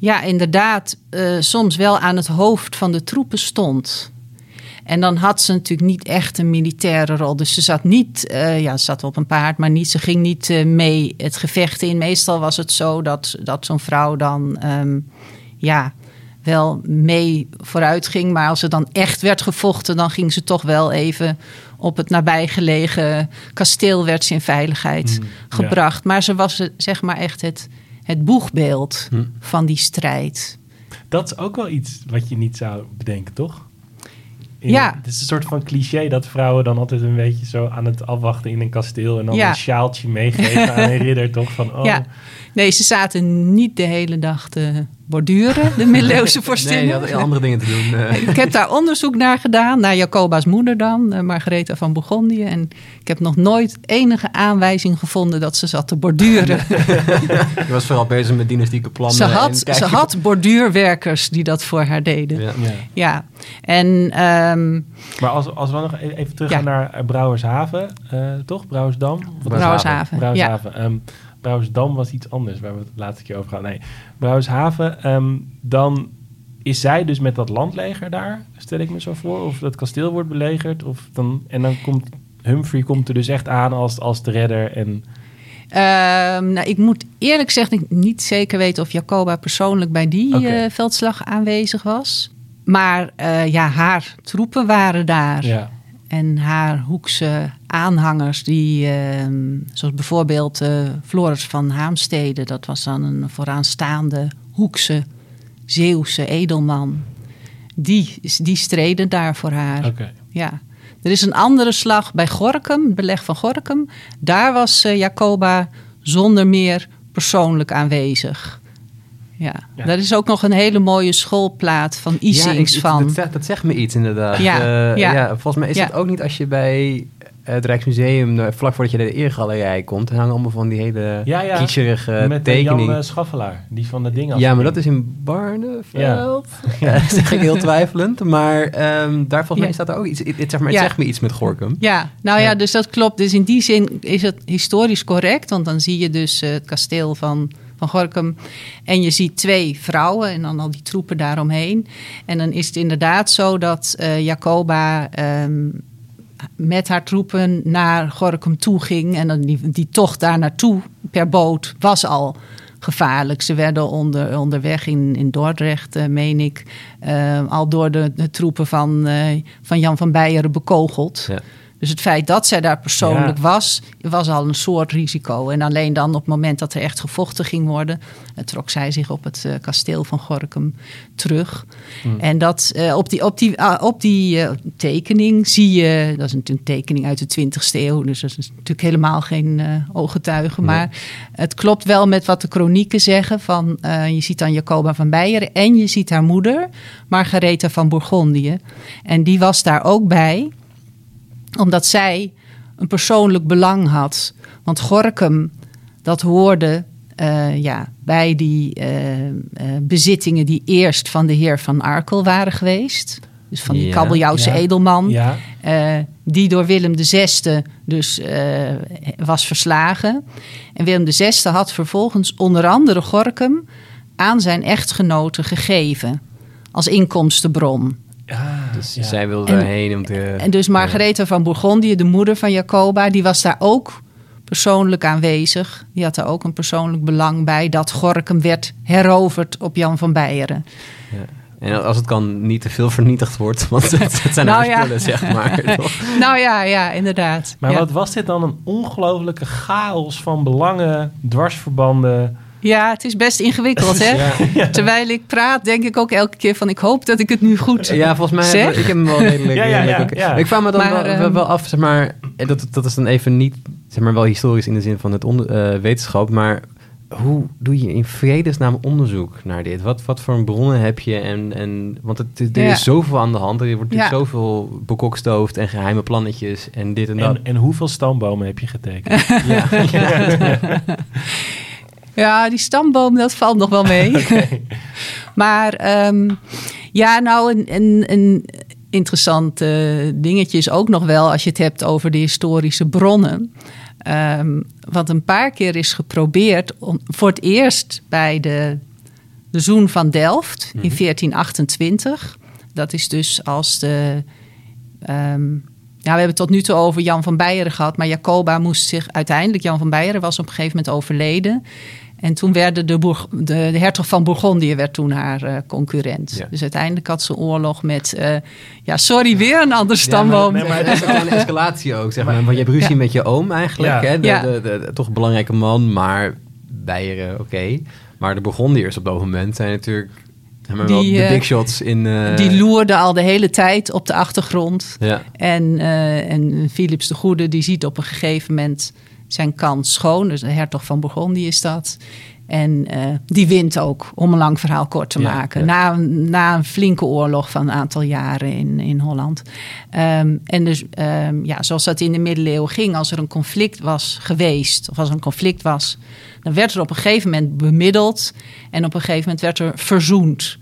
ja, inderdaad, eh, soms wel aan het hoofd van de troepen stond. En dan had ze natuurlijk niet echt een militaire rol. Dus ze zat niet, eh, ja, ze zat op een paard, maar niet, ze ging niet eh, mee het gevecht in. Meestal was het zo dat, dat zo'n vrouw dan, ehm, ja, wel mee vooruit ging. Maar als er dan echt werd gevochten, dan ging ze toch wel even op het nabijgelegen kasteel werd ze in veiligheid Mm, gebracht. Maar ze was eh, zeg maar echt het, het boegbeeld Hm. van die strijd. Dat is ook wel iets wat je niet zou bedenken, toch? In- Ja. Het is een soort van cliché dat vrouwen dan altijd een beetje zo aan het afwachten in een kasteel en dan Ja. een sjaaltje meegeven aan een ridder, toch? Van, oh, Ja. Nee, ze zaten niet de hele dag te borduren, de middeleeuwse Nee, vorstinnen. die hadden andere dingen te doen. eh. Ik heb daar onderzoek naar gedaan, naar Jacoba's moeder dan, eh, Margaretha van Bourgondië. En ik heb nog nooit enige aanwijzing gevonden dat ze zat te borduren. Je was vooral bezig met dynastieke plannen. Ze en had, kijk- ze had borduurwerkers die dat voor haar deden. Ja, Ja. Ja. en ehm, Maar als, als we nog e- even terug Ja. gaan naar Brouwershaven, eh, toch? Brouwersdam? Brouwershaven, het? Brouwershaven. Ehm, Brouwersdam was iets anders, waar we het laatste keer over gaan. Nee, Brouwershaven, ehm, dan is zij dus met dat landleger daar, stel ik me zo voor. Of dat kasteel wordt belegerd. Of dan, en dan komt Humphrey komt er dus echt aan als, als de redder. En, ehm, nou, ik moet eerlijk zeggen, ik niet zeker weten of Jacoba persoonlijk bij die eh, veldslag aanwezig was. Maar eh, ja, haar troepen waren daar. ja. En haar hoekse aanhangers, die, ehm, zoals bijvoorbeeld eh, Floris van Haamstede, dat was dan een vooraanstaande hoekse Zeeuwse edelman. Die, die streden daar voor haar. Ja. Er is een andere slag bij Gorkum, het beleg van Gorkum. Daar was eh, Jacoba zonder meer persoonlijk aanwezig. Ja. Ja. daar is ook nog een hele mooie schoolplaat van Isings van. Dat, zegt- dat zegt me iets inderdaad. Ja, Eh, ja. ja, volgens mij is Ja. het ook niet als je bij eh, het Rijksmuseum, eh, vlak voordat je naar de Eergalerij komt, er hangen allemaal van die hele Ja, ja. kitscherige Met eh, tekeningen. Jan eh, Schaffelaar, die van de dingen. ja, maar dat is in Barneveld. Ja. Ja. zeg ik heel twijfelend. Maar ehm, daar volgens mij staat er ook iets. Het, het- zeg maar, het Ja. zegt me iets met Gorkum. Ja, nou ja. Ja. dus dat klopt. Dus in die zin is het historisch correct. Want dan zie je dus eh, het kasteel van, Gorkum. En je ziet twee vrouwen en dan al die troepen daaromheen. En dan is het inderdaad zo dat eh, Jacoba ehm, met haar troepen naar Gorkum toe ging. En die, die tocht daar naartoe per boot was al gevaarlijk. Ze werden onder, onderweg in, in Dordrecht, eh, meen ik, eh, al door de, de troepen van, eh, van Jan van Beieren bekogeld. Ja. Dus het feit dat zij daar persoonlijk Ja. was, was al een soort risico. En alleen dan op het moment dat er echt gevochten ging worden, eh, trok zij zich op het eh, kasteel van Gorkum terug. En dat eh, op die, op die, ah, op die tekening zie je, dat is natuurlijk een tekening uit de 20ste eeuw, dus dat is natuurlijk helemaal geen ooggetuige. Maar het klopt wel met wat de kronieken zeggen. Van, je ziet dan Jacoba van Beieren en je ziet haar moeder, Margaretha van Bourgondië. En die was daar ook bij omdat zij een persoonlijk belang had. Want Gorkum, dat hoorde eh, ja, bij die eh, eh, bezittingen die eerst van de heer van Arkel waren geweest. Dus van die Ja, kabeljauwse ja. edelman. Ja, die door Willem VI dus was verslagen. En Willem VI had vervolgens onder andere Gorkum aan zijn echtgenote gegeven. Als inkomstenbron. Ja, Dus ja. zij wilde En- daarheen om te... En dus Margaretha van Bourgondië, de moeder van Jacoba, die was daar ook persoonlijk aanwezig. Die had daar ook een persoonlijk belang bij dat Gorkum werd heroverd op Jan van Beieren. En als het kan niet te veel vernietigd wordt, want het, het zijn Nou haar ja. spullen, zeg maar. toch? Nou ja, ja, inderdaad. Maar ja. wat was dit dan een ongelofelijke chaos van belangen, dwarsverbanden? Ja, het is best ingewikkeld, hè? Ja. Terwijl ik praat, denk ik ook elke keer van... ik hoop dat ik het nu goed Ja, volgens mij zeg. heb ik heb hem wel redelijk. Ja, ja, ja, redelijk- ja. Ik vraag me dan Maar, wel, ehm, wel af, zeg maar, en dat, dat is dan even niet, zeg maar, wel historisch in de zin van het onder, eh, wetenschap, maar hoe doe je in vredesnaam onderzoek naar dit? Wat, wat voor bronnen heb je? En, en, want het, er Ja. is zoveel aan de hand. Er wordt natuurlijk Ja. zoveel bekokstoofd en geheime plannetjes en dit en dat. En, en hoeveel stambomen heb je getekend? ja. Ja, die stamboom, dat valt nog wel mee. maar ehm, ja, nou, een, een, een interessant dingetje is ook nog wel... als je het hebt over de historische bronnen. Ehm, wat een paar keer is geprobeerd... Om, voor het eerst bij de, de Zoen van Delft in 1428. Dat is dus als de... ehm, ja, we hebben het tot nu toe over Jan van Beieren gehad, maar Jacoba moest zich uiteindelijk, Jan van Beieren was op een gegeven moment overleden. En toen werden de, Bourg- de, de hertog van Bourgondië werd toen haar eh, concurrent. Ja. Dus uiteindelijk had ze oorlog met, eh, ja, sorry, weer een ander stamboom. Ja, maar, nee, maar het is ook wel een escalatie ook, zeg maar. Want je hebt ruzie Ja. met je oom eigenlijk, Ja. hè? De, Ja. de, de, de- toch een belangrijke man, maar Beieren, oké. Maar de Burgondiërs op dat moment zijn natuurlijk maar Die, de eh, big shots in... eh, Die loerde al de hele tijd op de achtergrond. Ja, En, eh, en Philips de Goede die ziet op een gegeven moment zijn kans schoon. Dus de hertog van Bourgondië is dat. En eh, die wint ook, om een lang verhaal kort te Ja, maken. ja. Na, na een flinke oorlog van een aantal jaren in, in Holland. Ehm, en dus, ehm, ja, zoals dat in de middeleeuwen ging, als er een conflict was geweest, of als er een conflict was, dan werd er op een gegeven moment bemiddeld. En op een gegeven moment werd er verzoend.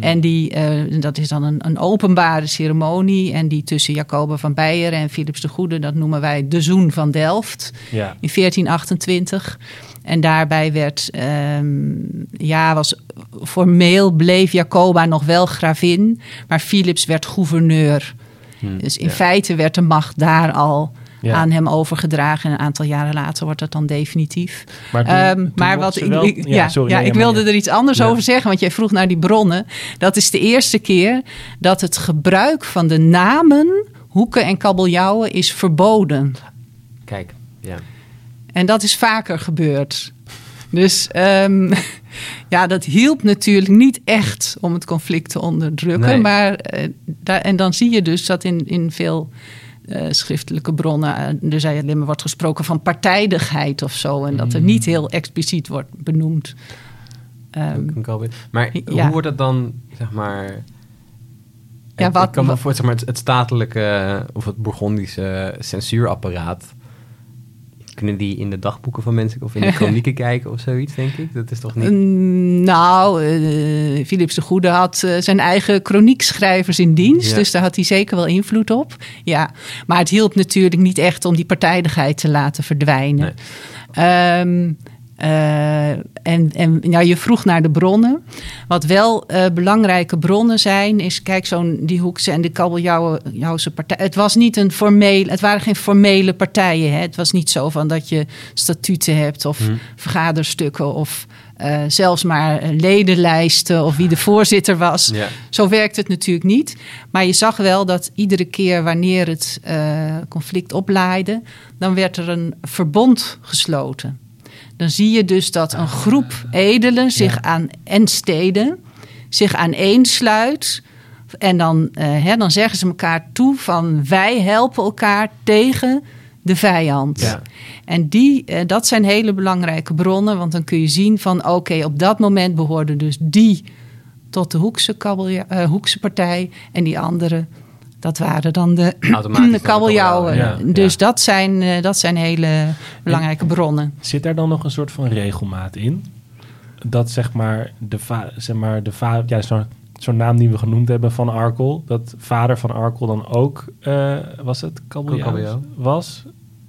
En die, eh, dat is dan een, een openbare ceremonie. En die tussen Jacoba van Beieren en Philips de Goede, dat noemen wij de Zoen van Delft Ja. in 1428. En daarbij werd, ehm, ja, was formeel bleef Jacoba nog wel gravin, maar Philips werd gouverneur. Hm, Dus in ja. feite werd de macht daar al Ja. aan hem overgedragen. En een aantal jaren later wordt dat dan definitief. Maar, toen- Ehm, toen maar wat ik, wel- ik- ja, sorry, ja, nee, ik wilde ja. er iets anders Ja. over zeggen, want jij vroeg naar die bronnen. Dat is de eerste keer dat het gebruik van de namen Hoeken en Kabeljauwen is verboden. Kijk, ja. En dat is vaker gebeurd. Dus ehm, ja, dat hielp natuurlijk niet echt om het conflict te onderdrukken. Nee. Maar, eh, daar, en dan zie je dus dat in, in veel eh, schriftelijke bronnen... eh, er zei alleen maar wordt gesproken van partijdigheid of zo. En dat er Mm. niet heel expliciet wordt benoemd. Ehm, Maar Ja. hoe wordt dat dan, zeg maar... Ja, ik, wat- ik kan me voor zeg maar, het, het statelijke of het Bourgondische censuurapparaat... Kunnen die in de dagboeken van mensen of in de chronieken kijken of zoiets, denk ik? Dat is toch niet... Nou, eh Philips de Goede had eh, zijn eigen chroniekschrijvers in dienst. Ja. Dus daar had hij zeker wel invloed op. Ja, maar het hielp natuurlijk niet echt om die partijdigheid te laten verdwijnen. Ehm, eh, en en nou, je vroeg naar de bronnen. Wat wel eh, belangrijke bronnen zijn, is kijk, zo'n die Hoekse en de Kabeljauwse partij. Het was niet een formeel, het waren geen formele partijen. Hè. Het was niet zo van dat je statuten hebt of Mhm. vergaderstukken of eh, zelfs maar ledenlijsten of wie de voorzitter was. Ja. Zo werkt het natuurlijk niet. Maar je zag wel dat iedere keer wanneer het conflict oplaaide, dan werd er een verbond gesloten. Dan zie je dus dat een groep edelen zich aan, en steden zich aaneensluit. En dan, eh, hè, dan zeggen ze elkaar toe van wij helpen elkaar tegen de vijand. Ja. En die, eh, dat zijn hele belangrijke bronnen, want dan kun je zien van oké, op dat moment behoorden dus die tot de Hoekse, kabelja- eh, Hoekse partij en die andere, dat waren dan de, de kabeljauwen. kabeljauwen, ja. Dus Ja. Dat, zijn, eh, dat zijn hele belangrijke bronnen. Zit daar dan nog een soort van regelmaat in? Dat zeg maar de, va zeg maar de va ja, zo'n zo'n naam die we genoemd hebben van Arkel, dat vader van Arkel dan ook, eh, was het kabeljauw? Kabeljauw. Was?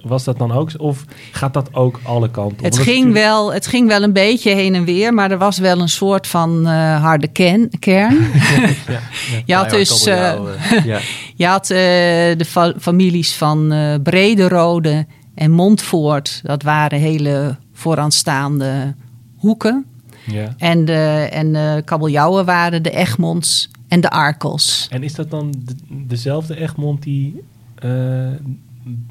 Was dat dan ook? Of gaat dat ook alle kanten op? Het ging, natuurlijk- wel, het ging wel een beetje heen en weer, maar er was wel een soort van eh, harde ken- kern. Ja, Je had Ja, dus eh, ja. je had, eh, de fa- families van eh Brederode en Montfoort. Dat waren hele vooraanstaande hoeken. ja. En de, en de kabeljauwen waren de Egmonds en de Arkels. En is dat dan de- dezelfde Egmond die eh,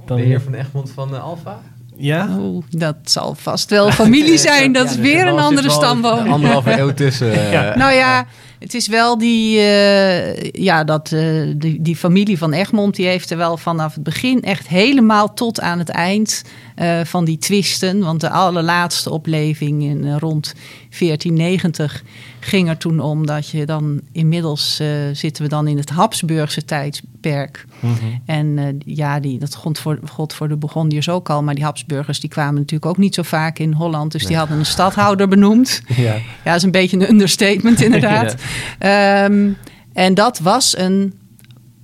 dan De heer van Egmond van de Alfa? Ja? Dat zal vast wel familie zijn. Dat is weer een andere stamboom. Anderhalve eeuw tussen. eh, Ja. Nou ja, het is wel die, eh, ja, dat, eh, die, die familie van Egmond, die heeft er wel vanaf het begin echt helemaal tot aan het eind eh, van die twisten. Want de allerlaatste opleving in eh, rond 1490 ging er toen om dat je dan inmiddels eh, zitten we dan in het Habsburgse tijdperk. Mhm. En ja, die, dat god voor, god voor de Burgondiërs ook al. Maar die Habsburgers die kwamen natuurlijk ook niet zo vaak in Holland. Dus die hadden een stadhouder benoemd. Ja. Ja, dat is een beetje een understatement inderdaad. Ehm, en dat was een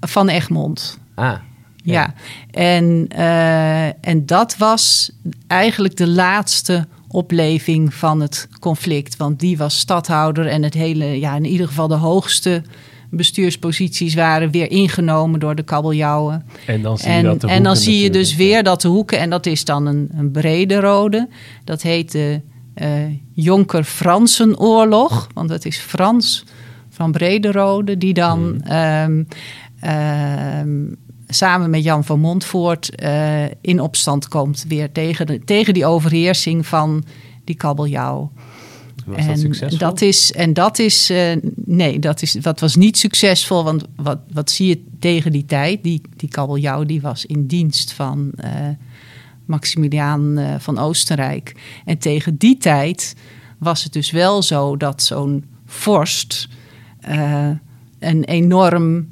van Egmond. Ah, Ja, En, eh, en dat was eigenlijk de laatste opleving van het conflict. Want die was stadhouder en het hele, ja, in ieder geval de hoogste bestuursposities waren weer ingenomen door de kabeljauwen. En dan zie je En, dat de en dan zie je dus weer dat de hoeken, en dat is dan een, een brede rode, dat heet de eh Jonker Fransenoorlog, want dat is Frans van Brederode, die dan Hmm. ehm, ehm, samen met Jan van Montfoort eh, in opstand komt weer tegen, de, tegen die overheersing van die kabeljauw. Was en dat succesvol? Dat is, en dat is, eh, nee, dat, is, dat was niet succesvol. Want wat, wat zie je tegen die tijd? Die, die kabeljauw die was in dienst van eh, Maximiliaan van Oostenrijk. En tegen die tijd was het dus wel zo dat zo'n vorst een enorm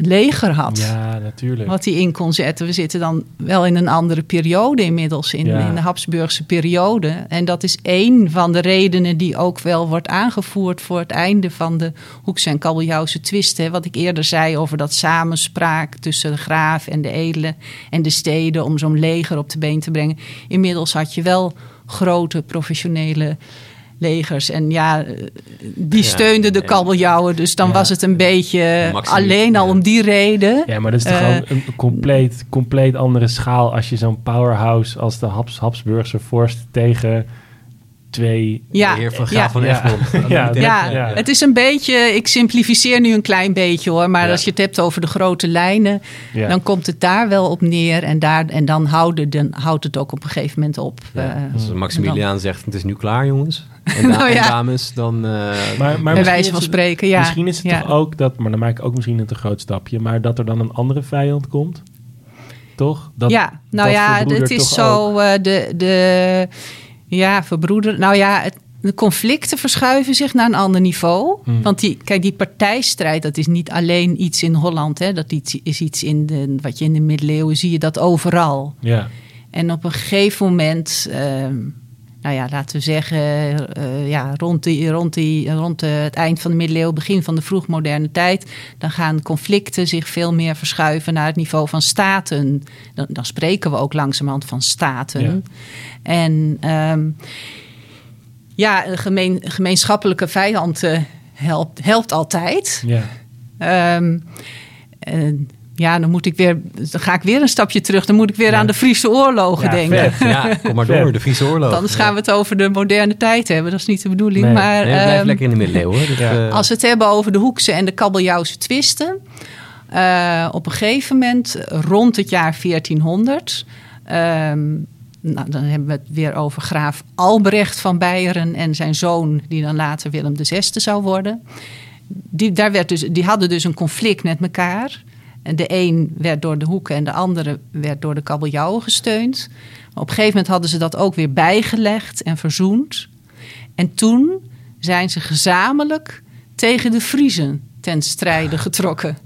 leger had. Ja, natuurlijk. Wat hij in kon zetten. We zitten dan wel in een andere periode inmiddels, in, Ja. in de Habsburgse periode. En dat is één van de redenen die ook wel wordt aangevoerd voor het einde van de Hoekse en Kabeljauwse twist. Hè. Wat ik eerder zei over dat samenspraak tussen de graaf en de edelen en de steden om zo'n leger op de been te brengen. Inmiddels had je wel grote professionele legers. En ja, die Ja, steunden de en- kabeljauwen. Dus dan Ja. was het een beetje alleen al ja. om die reden. Ja, maar dat is toch Eh, gewoon een compleet, compleet andere schaal als je zo'n powerhouse als de Habs, Habsburgse vorst tegen twee... Ja, de heer van ja. Graaf van Ja. Egmond. Ja, Ja, Ja. het is een beetje, ik simplificeer nu een klein beetje hoor, maar Ja. als je het hebt over de grote lijnen, Ja. dan komt het daar wel op neer en, daar, en dan, houden, dan houdt het ook op een gegeven moment op. Ja, Eh, als Maximiliaan zegt, het is nu klaar jongens. En, da- Nou ja. en dames, dan... eh, Maar, maar bij misschien wijze is van het- spreken, ja. Misschien is het ja. toch ook dat, maar dan maak ik ook misschien een te groot stapje, maar dat er dan een andere vijand komt, toch? Dat, ja, nou dat ja, het is zo, eh, de, de, ja, verbroeder, nou ja, het, de conflicten verschuiven zich naar een ander niveau. Hmm. Want die, kijk, die partijstrijd, dat is niet alleen iets in Holland. Hè, dat iets- is iets in de, wat je in de middeleeuwen zie je dat overal. Ja, En op een gegeven moment, ehm, nou ja, laten we zeggen, eh, ja, rond, die, rond, die, rond eh, het eind van de middeleeuwen, begin van de vroegmoderne tijd, dan gaan conflicten zich veel meer verschuiven naar het niveau van staten. Dan, dan spreken we ook langzamerhand van staten. Ja. En ehm, ja, een gemeen, gemeenschappelijke vijand eh, helpt, helpt altijd. ja. Ehm, en ja, dan moet ik weer, dan ga ik weer een stapje terug. Dan moet ik weer Ja. aan de Friese oorlogen Ja, denken. vet. ja, kom maar door, de Friese oorlog. Anders gaan we het over de moderne tijd hebben. Dat is niet de bedoeling. Nee. maar Nee, blijven ehm, lekker in de middeleeuwen. eh, als we het hebben over de Hoekse en de Kabeljauwse twisten. eh, op een gegeven moment, rond het jaar 1400. ehm, nou, dan hebben we het weer over graaf Albrecht van Beieren en zijn zoon, die dan later Willem VI zou worden. Die, daar werd dus, die hadden dus een conflict met elkaar. En de een werd door de hoeken en de andere werd door de kabeljauwen gesteund. Maar op een gegeven moment hadden ze dat ook weer bijgelegd en verzoend. En toen zijn ze gezamenlijk tegen de Friezen ten strijde getrokken.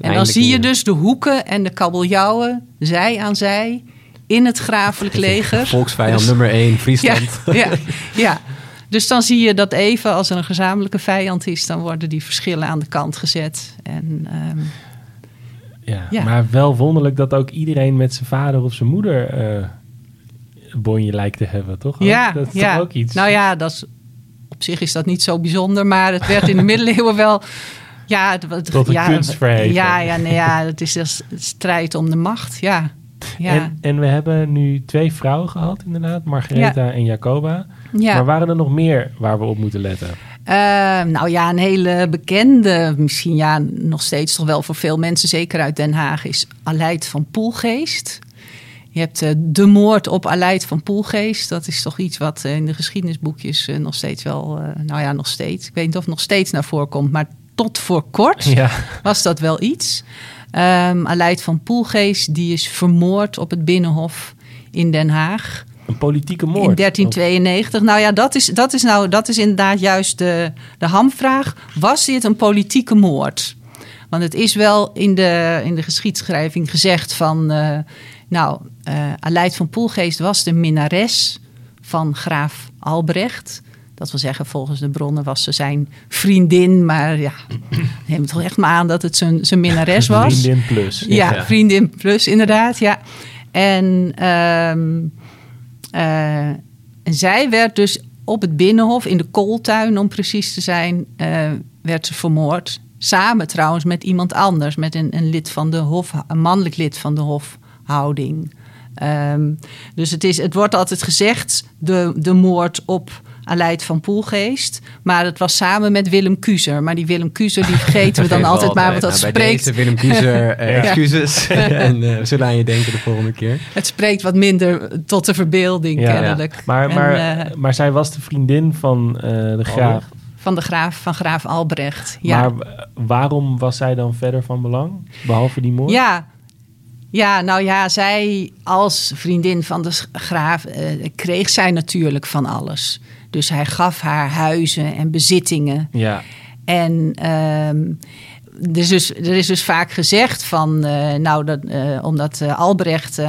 En dan zie je dus de hoeken en de kabeljauwen, zij aan zij, in het grafelijk leger. Volksvijand Dus- nummer 1, Ja, Friesland. ja, ja. Dus dan zie je dat even, als er een gezamenlijke vijand is, dan worden die verschillen aan de kant gezet. En ehm, Ja, Ja. maar wel wonderlijk dat ook iedereen met zijn vader of zijn moeder eh een bonje lijkt te hebben, toch? Ja, dat is ja. toch ook iets. Nou ja, dat is, op zich is dat niet zo bijzonder, maar het werd in de middeleeuwen wel. Ja, het, het- Tot ja, kunst. Ja, ja, nee, ja, het is een strijd om de macht. Ja, ja, En, en we hebben nu twee vrouwen gehad, inderdaad, Margaretha en Jacoba. ja. Maar waren er nog meer waar we op moeten letten? Ehm, nou ja, een hele bekende, misschien ja, nog steeds toch wel voor veel mensen, zeker uit Den Haag, is Aleid van Poelgeest. Je hebt eh, de moord op Aleid van Poelgeest. Dat is toch iets wat eh, in de geschiedenisboekjes eh, nog steeds wel, nou ja, nog steeds. Ik weet niet of het nog steeds naar voren komt, maar tot voor kort Ja, was dat wel iets. Ehm Aleid van Poelgeest, die is vermoord op het Binnenhof in Den Haag. Een politieke moord. In 1392. Nou ja, dat is, dat is, nou, dat is inderdaad juist de, de hamvraag. Was dit een politieke moord? Want het is wel in de, in de geschiedschrijving gezegd van... eh, nou, eh Aleid van Poelgeest was de minnares van graaf Albrecht. Dat wil zeggen, volgens de bronnen was ze zijn vriendin. Maar ja, neem het toch echt maar aan dat het zijn, zijn minnares was. Vriendin plus. Ja, Ja. vriendin plus, inderdaad. Ja. En, ehm, eh, en zij werd dus op het Binnenhof, in de kooltuin om precies te zijn, eh, werd ze vermoord. Samen trouwens met iemand anders, met een, een lid van de hof, een mannelijk lid van de hofhouding. Ehm, dus het, is, het wordt altijd gezegd, de, de moord op Aleid van Poelgeest. Maar het was samen met Willem Kuzer. Maar die Willem Kuzer, die vergeten we dan altijd maar. Want dat Nou, bij spreekt, deze Willem Kiezer, eh, Ja. excuses. en eh, we zullen aan je denken de volgende keer. het spreekt wat minder tot de verbeelding, Ja. kennelijk. Maar, En, maar, eh, maar zij was de vriendin van eh, de graaf. van de graaf, van graaf Albrecht. Ja. Maar waarom was zij dan verder van belang? Behalve die moord? Ja. Ja, nou ja, zij als vriendin van de graaf eh, kreeg zij natuurlijk van alles. Dus hij gaf haar huizen en bezittingen. Ja. En ehm, er, is dus, er is dus vaak gezegd van, eh, nou, dat, eh, omdat eh, Albrecht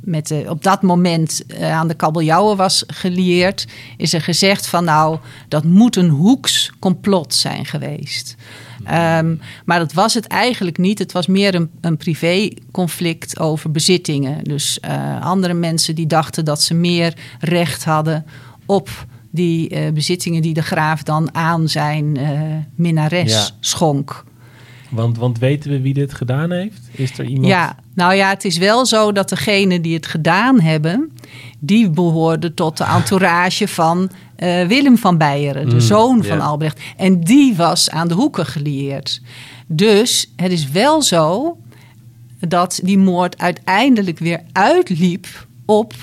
met de, op dat moment aan de kabeljauwen was gelieerd, is er gezegd van, nou, dat moet een hoeks complot zijn geweest. Ehm, maar dat was het eigenlijk niet. Het was meer een, een privéconflict over bezittingen. Dus andere mensen die dachten dat ze meer recht hadden op die eh, bezittingen die de graaf dan aan zijn eh minnares Ja. schonk. Want, want weten we wie dit gedaan heeft? Is er iemand? Ja, nou ja, het is wel zo dat degenen die het gedaan hebben, die behoorden tot de entourage van eh, Willem van Beieren, de Mm, zoon van ja. Albrecht. En die was aan de hoeken gelieerd. Dus het is wel zo dat die moord uiteindelijk weer uitliep op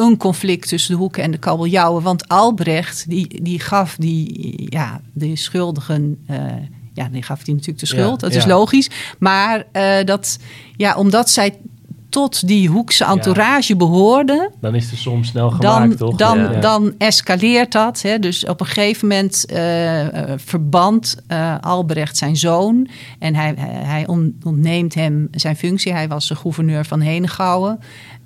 een conflict tussen de hoeken en de kabeljauwen. Want Albrecht, die, die gaf die, ja, de schuldigen... eh, ja, die gaf die natuurlijk de schuld, Ja, dat is logisch. Maar eh, dat, ja, omdat zij tot die hoekse entourage behoorden... Dan is de som snel gemaakt, Dan, toch? dan, Ja. dan escaleert dat. Hè? Dus op een gegeven moment eh, verband eh, Albrecht zijn zoon. En hij, hij on- ontneemt hem zijn functie. Hij was de gouverneur van Henegouwen.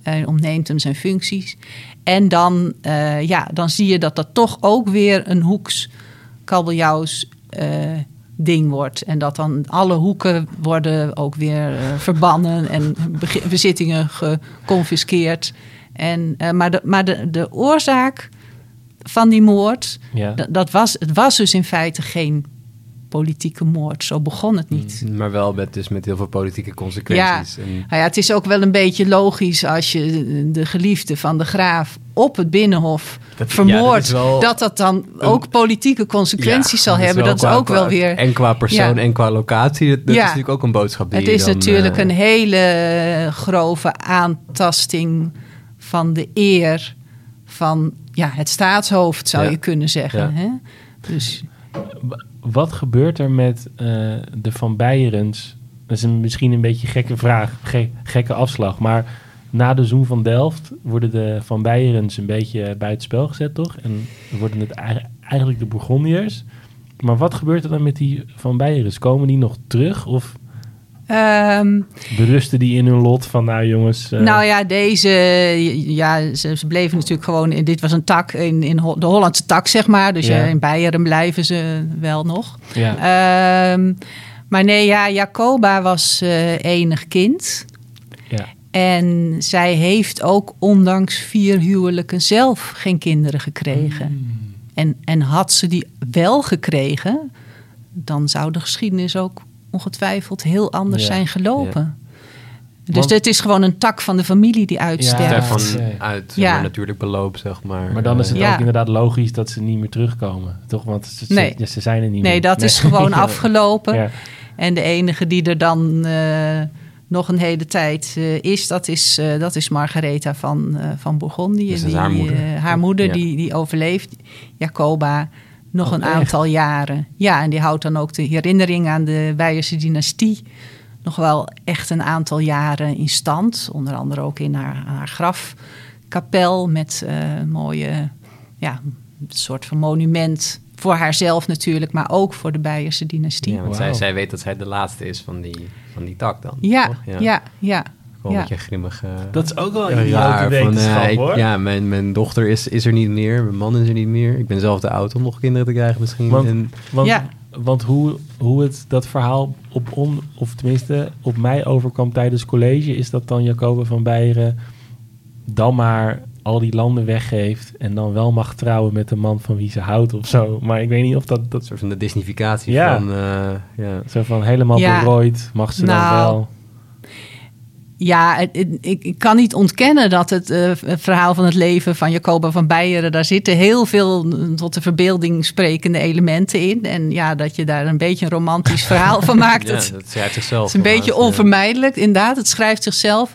Hij ontneemt hem zijn functies. En dan, eh, ja, dan zie je dat dat toch ook weer een hoeks kabeljauws eh, ding wordt. En dat dan alle hoeken worden ook weer eh, verbannen en bezittingen geconfiskeerd. En, eh, maar de, maar de, de oorzaak van die moord, Ja. dat was, het was dus in feite geen politieke moord. Zo begon het niet. Maar wel met, dus met heel veel politieke consequenties. En, Nou ja, het is ook wel een beetje logisch als je de- de geliefde van de graaf op het binnenhof Dat- ja, vermoordt, dat dat dat dan ook politieke consequenties zal hebben. Dat is qua- ook wel weer. En qua persoon Ja. en qua locatie. Dat, is natuurlijk ook een boodschap die Het is dan, natuurlijk eh, een hele grove aantasting van de eer van ja, het staatshoofd, zou je kunnen zeggen. Hè? Dus Wat gebeurt er met eh, de Van Beierens? Dat is misschien een beetje gekke vraag, ge- gekke afslag. Maar na de Zoen van Delft worden de Van Beierens een beetje buitenspel gezet, toch? En worden het ei- eigenlijk de Bourgondiërs. Maar wat gebeurt er dan met die Van Beierens? Komen die nog terug? Of ehm, berusten die in hun lot van, nou jongens... eh, nou ja, deze, ja, ze, ze bleven natuurlijk gewoon. in- Dit was een tak in, in de Hollandse tak, zeg maar. Dus Ja. ja, in Beieren blijven ze wel nog. ja. Ehm, maar nee, ja, Jacoba was eh, enig kind. ja. En zij heeft ook ondanks vier huwelijken zelf geen kinderen gekregen. Hmm. En, en had ze die wel gekregen, dan zou de geschiedenis ook ongetwijfeld heel anders Ja, zijn gelopen. Dus Want- het is gewoon een tak van de familie die Ja. uitsterft. Uit Ja. maar natuurlijk beloop, zeg maar. Maar dan is het Ja. ook inderdaad logisch dat ze niet meer terugkomen, toch? Want ze, ze- Nee. ja, ze zijn er niet Nee, meer. dat is gewoon Ja. afgelopen. Ja. En de enige die er dan eh, nog een hele tijd eh, is, dat is, eh, dat is Margaretha van, eh, van Bourgondië. Dus die, haar moeder. haar moeder Ja. die, die overleeft, Jacoba, nog Oh, een echt? aantal jaren. Ja, en die houdt dan ook de herinnering aan de Beierse dynastie nog wel echt een aantal jaren in stand. Onder andere ook in haar, haar grafkapel met eh, een mooie, ja, een soort van monument. Voor haarzelf natuurlijk, maar ook voor de Beierse dynastie. Ja, want zij, zij weet dat zij de laatste is van die, van die tak dan. Ja, toch? ja, ja. Gewoon ja. een beetje grimmig. Dat is ook wel een raar. idiote Van, eh, ik- hoor. ja, mijn, mijn dochter is, is er niet meer. Mijn man is er niet meer. Ik ben zelf te oud om nog kinderen te krijgen misschien. Want- En, Want, Ja. want hoe, hoe het dat verhaal op on, of tenminste op mij overkwam tijdens college, is dat dan Jacoba van Beieren dan maar al die landen weggeeft en dan wel mag trouwen met de man van wie ze houdt of zo. Maar ik weet niet of dat, een dat soort van de Disneyficatie Ja. van... eh, ja. zo van helemaal Ja. berooid mag ze Nou, dan wel. Ja, ik, ik kan niet ontkennen dat het eh, verhaal van het leven van Jacoba van Beieren, daar zitten heel veel mm, tot de verbeelding sprekende elementen in. En ja, dat je daar een beetje een romantisch verhaal van maakt. Ja, dat, dat schrijft zichzelf. het is een beetje onvermijdelijk, inderdaad. Het schrijft zichzelf.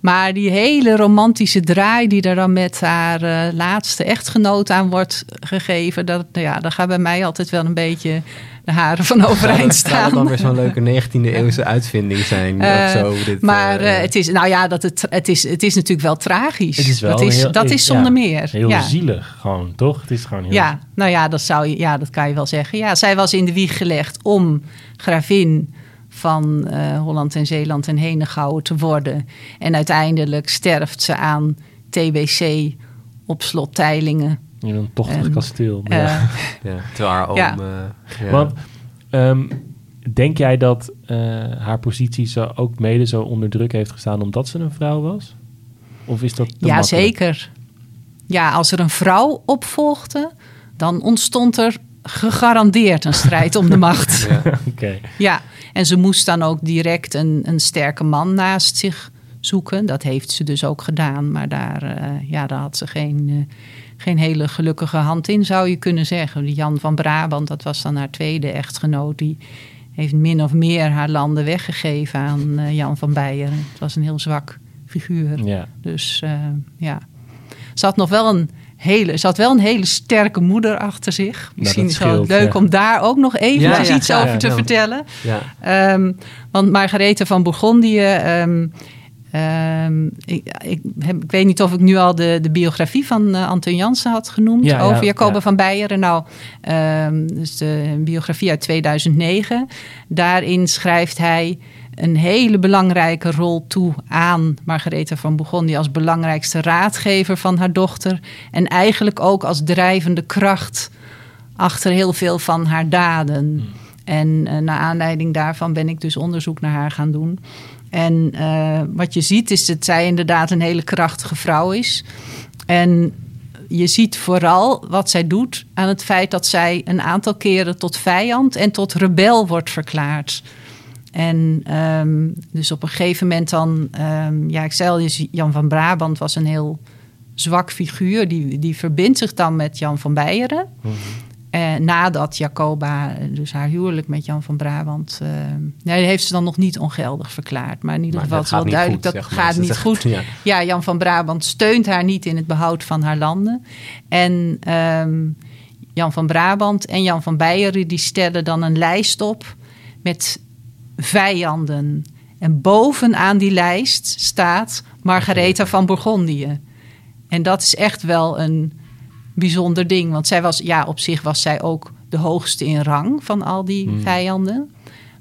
Maar die hele romantische draai die er dan met haar eh, laatste echtgenoot aan wordt gegeven, dat, nou ja, daar gaat bij mij altijd wel een beetje de haren van overeind Zou dat dan staan. weer zo'n leuke 19e eeuwse uitvinding zijn Eh, of zo? Dit, Maar eh, eh, het is, nou ja, dat het, het, is, het is natuurlijk wel tragisch. Het is wel dat is, heel- dat is zonder ja, meer. Heel ja. zielig gewoon, toch? Het is gewoon heel... Ja, nou ja, dat, zou je, ja, dat kan je wel zeggen. Ja, zij was in de wieg gelegd om gravin van eh, Holland en Zeeland en Henegouwen te worden. En uiteindelijk sterft ze aan TBC op slot Teylingen. In een tochtig En, kasteel. Eh, Ja. ja, terwijl haar oom... Ja. eh, ja. Want ehm, denk jij dat eh, haar positie zo ook mede zo onder druk heeft gestaan omdat ze een vrouw was? Of is dat ja, makkelijk? zeker. Ja, als er een vrouw opvolgde, dan ontstond er gegarandeerd een strijd om de macht. Ja. Oké. Ja, en ze moest dan ook direct een, een sterke man naast zich zoeken. Dat heeft ze dus ook gedaan. Maar daar, eh, ja, daar had ze geen, eh, geen hele gelukkige hand in, zou je kunnen zeggen. Die Jan van Brabant, dat was dan haar tweede echtgenoot. Die heeft min of meer haar landen weggegeven aan eh, Jan van Beieren. Het was een heel zwak figuur. Ja. Dus eh, ja, ze had nog wel een hele, ze had wel een hele sterke moeder achter zich. Misschien dat is het leuk ja. om daar ook nog Ja, ja, iets over te vertellen. ja. Ehm, want Margarethe van Bourgondië. ehm, ehm, ik, ik, heb, ik weet niet of ik nu al de, de biografie van eh, Anton Jansen had genoemd. Ja, ja, over Jacoba ja. van Beieren. Nou, ehm, dus de biografie uit 2009. Daarin schrijft hij een hele belangrijke rol toe aan Margarethe van Bourgondië als belangrijkste raadgever van haar dochter. En eigenlijk ook als drijvende kracht achter heel veel van haar daden. En eh, naar aanleiding daarvan ben ik dus onderzoek naar haar gaan doen. En eh, wat je ziet is dat zij inderdaad een hele krachtige vrouw is. En je ziet vooral wat zij doet aan het feit dat zij een aantal keren tot vijand en tot rebel wordt verklaard. En ehm, dus op een gegeven moment dan, ehm, ja, ik zei al, Jan van Brabant was een heel zwak figuur. Die, die verbindt zich dan met Jan van Beieren. Eh, nadat Jacoba eh, dus haar huwelijk met Jan van Brabant... eh, nee, heeft ze dan nog niet ongeldig verklaard. Maar in ieder geval is wel duidelijk goed, dat zeg maar. gaat niet goed. Ja, Jan van Brabant steunt haar niet in het behoud van haar landen. En ehm, Jan van Brabant en Jan van Beieren... die stellen dan een lijst op met vijanden. En bovenaan die lijst staat Margaretha van Bourgondië. En dat is echt wel een bijzonder ding. Want zij was, ja, op zich was zij ook de hoogste in rang van al die vijanden.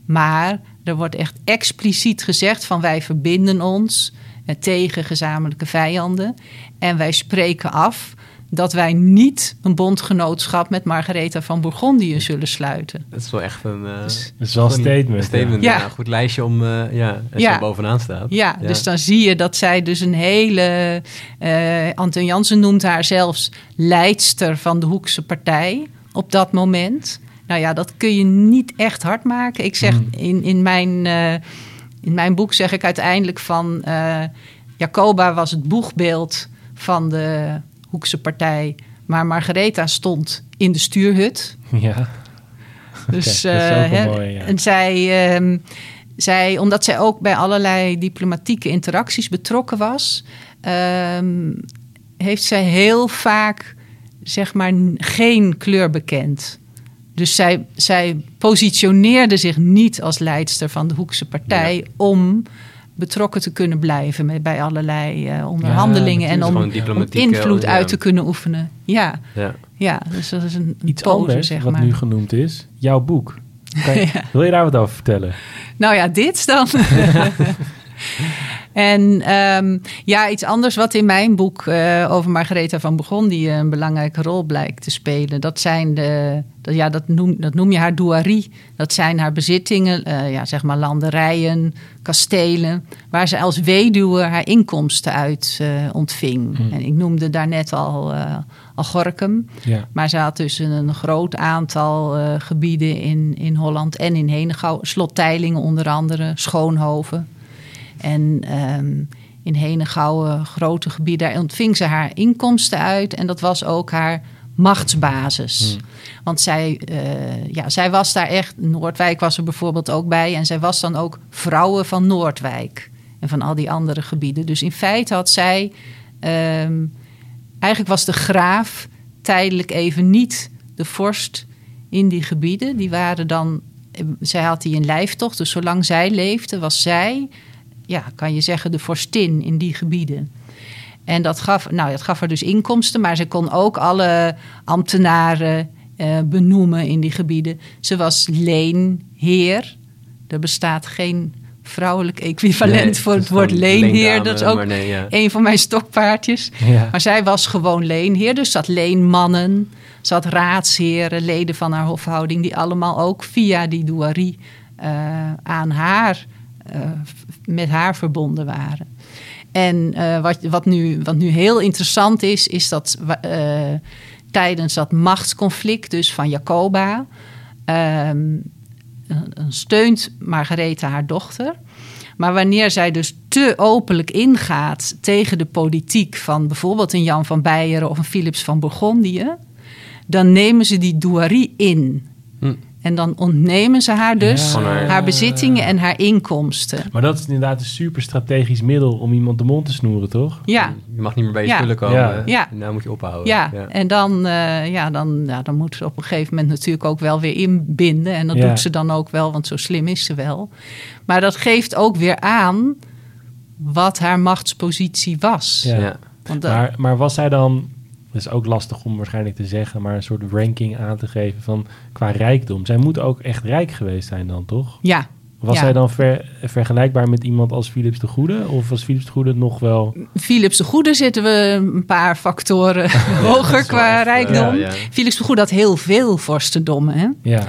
Maar er wordt echt expliciet gezegd van wij verbinden ons eh, tegen gezamenlijke vijanden. En wij spreken af dat wij niet een bondgenootschap met Margaretha van Bourgondië zullen sluiten. Dat is wel echt een... eh, Dat is wel een statement. Een statement, ja. ja. Een goed lijstje om, eh, ja, als Ja. er bovenaan staat. Ja, dus dan zie je dat zij dus een hele... eh Anton Jansen noemt haar zelfs leidster van de Hoekse Partij op dat moment. Nou ja, dat kun je niet echt hard maken. Ik zeg in, in, mijn, eh, in mijn boek zeg ik uiteindelijk van... eh, Jacoba was het boegbeeld van de Hoekse Partij... maar Margaretha stond in de stuurhut. Ja. Dus, dat is ook eh, hè, mooi, ja. En zij, ehm, zij, omdat zij ook bij allerlei diplomatieke interacties betrokken was, ehm, heeft zij heel vaak, zeg maar, geen kleur bekend. Dus zij, zij positioneerde zich niet als leidster van de Hoekse Partij om betrokken te kunnen blijven met, bij allerlei eh, onderhandelingen en om, om invloed ja. uit te kunnen oefenen. Ja, Ja. ja dus dat is een, een Iets pose, anders, zeg wat maar. nu genoemd is, jouw boek. Kan je- Wil je daar wat over vertellen? Nou ja, dit dan. en ehm, ja, iets anders wat in mijn boek eh, over Margaretha van Bourgondië een belangrijke rol blijkt te spelen. Dat zijn de, dat, ja, dat noem, dat noem je haar douarie. Dat zijn haar bezittingen, eh, ja, zeg maar landerijen, kastelen, waar ze als weduwe haar inkomsten uit eh, ontving. En ik noemde daarnet al, eh al Gorkum. Ja. Maar ze had dus een groot aantal eh, gebieden in, in Holland en in Henegouwen. Slot Teylingen onder andere, Schoonhoven. En ehm, in Henegouwen, grote gebieden, daar ontving ze haar inkomsten uit. En dat was ook haar machtsbasis. Hmm. Want zij, eh, ja, zij was daar echt, Noordwijk was er bijvoorbeeld ook bij. En zij was dan ook vrouwen van Noordwijk en van al die andere gebieden. Dus in feite had zij, ehm, eigenlijk was de graaf tijdelijk even niet de vorst in die gebieden. Die waren dan, eh, zij had die in lijftocht. Dus zolang zij leefde, was zij, ja, kan je zeggen, de vorstin in die gebieden. En dat gaf, nou, dat gaf haar dus inkomsten, maar ze kon ook alle ambtenaren eh, benoemen in die gebieden. Ze was leenheer. Er bestaat geen vrouwelijk equivalent Nee, voor het woord leenheer. Dat is ook maar nee, ja. een van mijn stokpaardjes. Ja. Maar zij was gewoon leenheer, dus had leenmannen, ze had raadsheren, leden van haar hofhouding, die allemaal ook via die douarie eh, aan haar, met haar verbonden waren. En eh, wat, wat, nu, wat nu heel interessant is, is dat eh, tijdens dat machtsconflict, dus van Jacoba, ehm, steunt Margaretha haar dochter. Maar wanneer zij dus te openlijk ingaat tegen de politiek van bijvoorbeeld een Jan van Beieren of een Philips van Bourgondië, dan nemen ze die douarie in. En dan ontnemen ze haar dus Ja. Gewoon haar- bezittingen en haar inkomsten. Maar dat is inderdaad een super strategisch middel om iemand de mond te snoeren, toch? Ja, Je mag niet meer bij je Ja. spullen komen. Ja. Ja. Nou moet je ophouden. ja. en dan, eh, ja, dan, ja, dan moet ze op een gegeven moment natuurlijk ook wel weer inbinden. En dat Ja. doet ze dan ook wel, want zo slim is ze wel. Maar dat geeft ook weer aan wat haar machtspositie was. Ja. Ja. Want dat- Maar, maar was zij dan, dat is ook lastig om waarschijnlijk te zeggen, maar een soort ranking aan te geven van qua rijkdom. Zij moet ook echt rijk geweest zijn dan, toch? ja, Was Ja. zij dan ver- vergelijkbaar met iemand als Philips de Goede? Of was Philips de Goede nog wel... Philips de Goede zitten we een paar factoren hoger qua eh, rijkdom. ja. Philips de Goede had heel veel vorstendommen. Hè? Ja,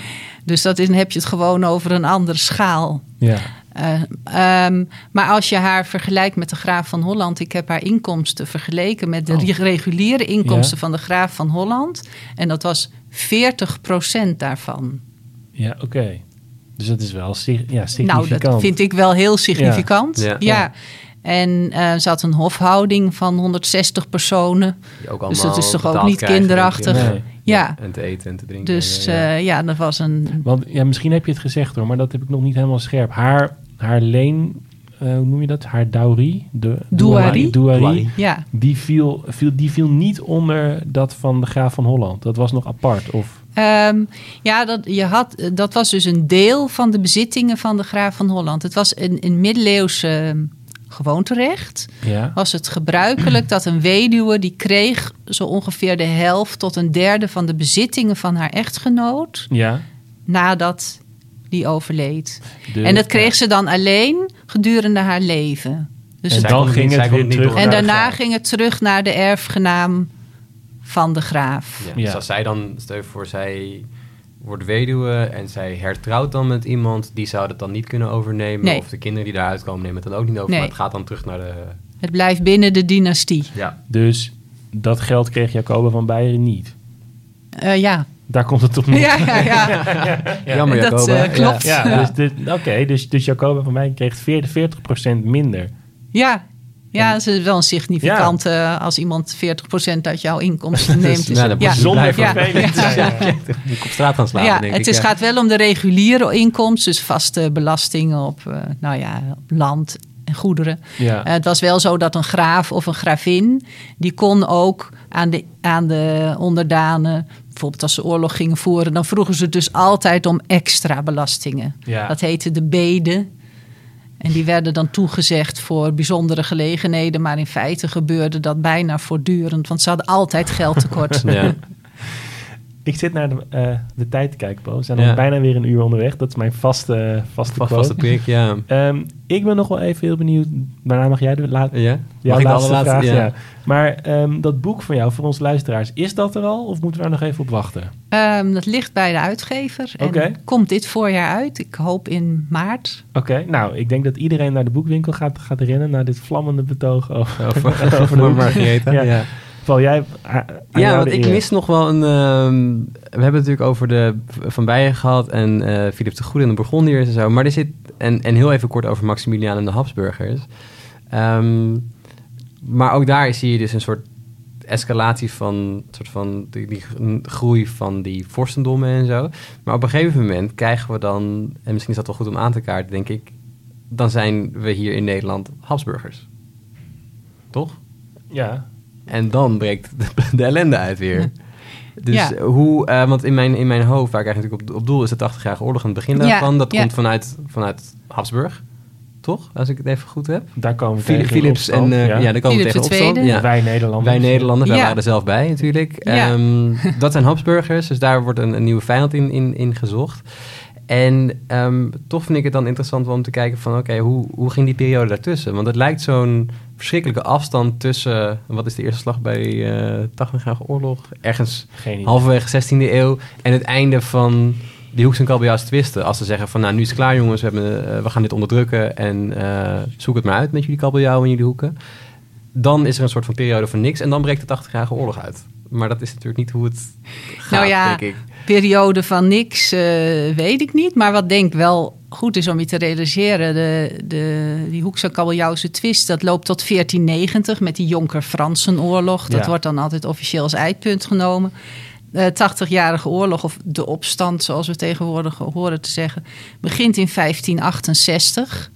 Dus dat is, dan heb je het gewoon over een andere schaal. ja, Eh, ehm, maar als je haar vergelijkt met de graaf van Holland, ik heb haar inkomsten vergeleken met de Oh. re- reguliere inkomsten Ja. van de graaf van Holland. En dat was 40% daarvan. ja, oké. Dus dat is wel sig- ja, Nou, significant. dat vind ik wel heel significant. Ja. Ja. Ja. En eh, ze had een hofhouding van 160 personen. Ook Dus dat is toch ook niet krijgen, kinderachtig? Nee. Ja. En te eten en te drinken. Dus ja, ja. eh, ja, dat was een. Want ja, misschien heb je het gezegd hoor, maar dat heb ik nog niet helemaal scherp. Haar, haar leen, eh, hoe noem je dat? Haar dowry? De, douarie. Douarie. Ja, Die, viel, viel, die viel niet onder dat van de graaf van Holland. Dat was nog apart. Of, Ehm, ja dat, je had, dat was dus een deel van de bezittingen van de graaf van Holland. Het was een, een middeleeuwse ehm, gewoonterecht. ja, Was het gebruikelijk dat een weduwe die kreeg zo ongeveer de helft tot een derde van de bezittingen van haar echtgenoot ja. nadat die overleed. De- en dat kreeg ja. ze dan alleen gedurende haar leven. Dus En het- dan ging het terug en daarna ging het terug naar de erfgenaam van de graaf. Ja, Ja. Dus als zij dan, stel je voor, zij wordt weduwe en zij hertrouwt dan met iemand, die zou dat dan niet kunnen overnemen. Nee. Of de kinderen die daaruit komen nemen het dan ook niet over. Nee. Maar het gaat dan terug naar de... Het blijft binnen de dynastie. Ja, Dus dat geld kreeg Jacoba van Beieren niet. Eh, ja. Daar komt het op neer. Ja, ja, ja. jammer dat, eh, klopt. Ja, dus, oké, dus, dus Jacoba van Beieren kreeg 40, 40% minder. Ja, ja dat is wel een significante eh, als iemand 40% uit jouw inkomsten neemt. Dus, nou, dat ja. Zonder. Ja. vervelend Ja. Ja. Moet ik op straat gaan slapen, ja, denk het ik. is, ja. gaat wel om de reguliere inkomsten, dus vaste belastingen op, eh, nou ja, op land en goederen. Ja. Eh, het was wel zo dat een graaf of een gravin, die kon ook aan de, aan de onderdanen, bijvoorbeeld als ze oorlog gingen voeren, dan vroegen ze dus altijd om extra belastingen. Ja. Dat heette de beden. En die werden dan toegezegd voor bijzondere gelegenheden. Maar in feite gebeurde dat bijna voortdurend. Want ze hadden altijd geld tekort. Ja. Ik zit naar de, eh, de tijd te kijken, Bo. We zijn al bijna weer een uur onderweg. Dat is mijn vaste, vaste Vast, quote. vaste prik, ja. Ehm, ik ben nog wel even heel benieuwd. Daarna mag jij de la Ja? jouw Mag ik de laatste allerlaatste? vraag. Ja. Ja. Maar ehm, dat boek van jou voor onze luisteraars, is dat er al? Of moeten we daar nog even op wachten? Ehm, dat ligt bij de uitgever. En Oké. komt dit voorjaar uit. Ik hoop in maart. Oké, nou, ik denk dat iedereen naar de boekwinkel gaat, gaat rennen... naar dit vlammende betoog over, Over, over de over boek. Margaretha. Ja. Jij... aan Ja, jou want de ik eer. mis nog wel een... ehm, we hebben het natuurlijk over de Van Bijen gehad en eh Philips de Goede en de Bourgondiërs en zo. Maar er zit... En, en heel even kort over Maximiliaan en de Habsburgers. Ehm, maar ook daar zie je dus een soort escalatie van, soort van die, die groei van die vorstendommen en zo. Maar op een gegeven moment krijgen we dan, en misschien is dat wel goed om aan te kaarten, denk ik, dan zijn we hier in Nederland Habsburgers. Toch? Ja, En dan breekt de, de ellende uit weer. Dus Ja. hoe, eh, want in mijn, in mijn hoofd, waar ik eigenlijk op, op doel, is de 80-jarige oorlog aan het begin Ja, daarvan. Dat ja. komt vanuit, vanuit Habsburg, toch? Als ik het even goed heb. daar komen we Phil- tegen in Philips en, eh, ja. daar komen we Philips tegen de opstand. Ja. Wij Nederlanders. Wij Nederlanders, wij waren er zelf bij natuurlijk. Ja. Ehm, dat zijn Habsburgers, dus daar wordt een, een nieuwe vijand in, in, in gezocht. En ehm, toch vind ik het dan interessant om te kijken van... oké, hoe, hoe ging die periode daartussen? Want het lijkt zo'n verschrikkelijke afstand tussen... wat is de eerste slag bij eh 80-jarige oorlog? Ergens halverwege 16e eeuw en het einde van die Hoeks en Kabeljauws twisten. Als ze zeggen van nou nu is het klaar jongens, we, hebben, eh, we gaan dit onderdrukken en eh, zoek het maar uit met jullie kabeljauw en jullie hoeken. Dan is er een soort van periode van niks en dan breekt de 80-jarige oorlog uit. Maar dat is natuurlijk niet hoe het gaat, Nou ja, denk ik. Periode van niks eh, weet ik niet. Maar wat denk wel goed is om je te realiseren... De, de, die Hoekse kabeljauwse twist, dat loopt tot 1490... met die Jonker-Fransenoorlog. Dat Ja. wordt dan altijd officieel als eindpunt genomen. De 80-jarige oorlog, of de opstand zoals we tegenwoordig horen te zeggen... begint in 1568...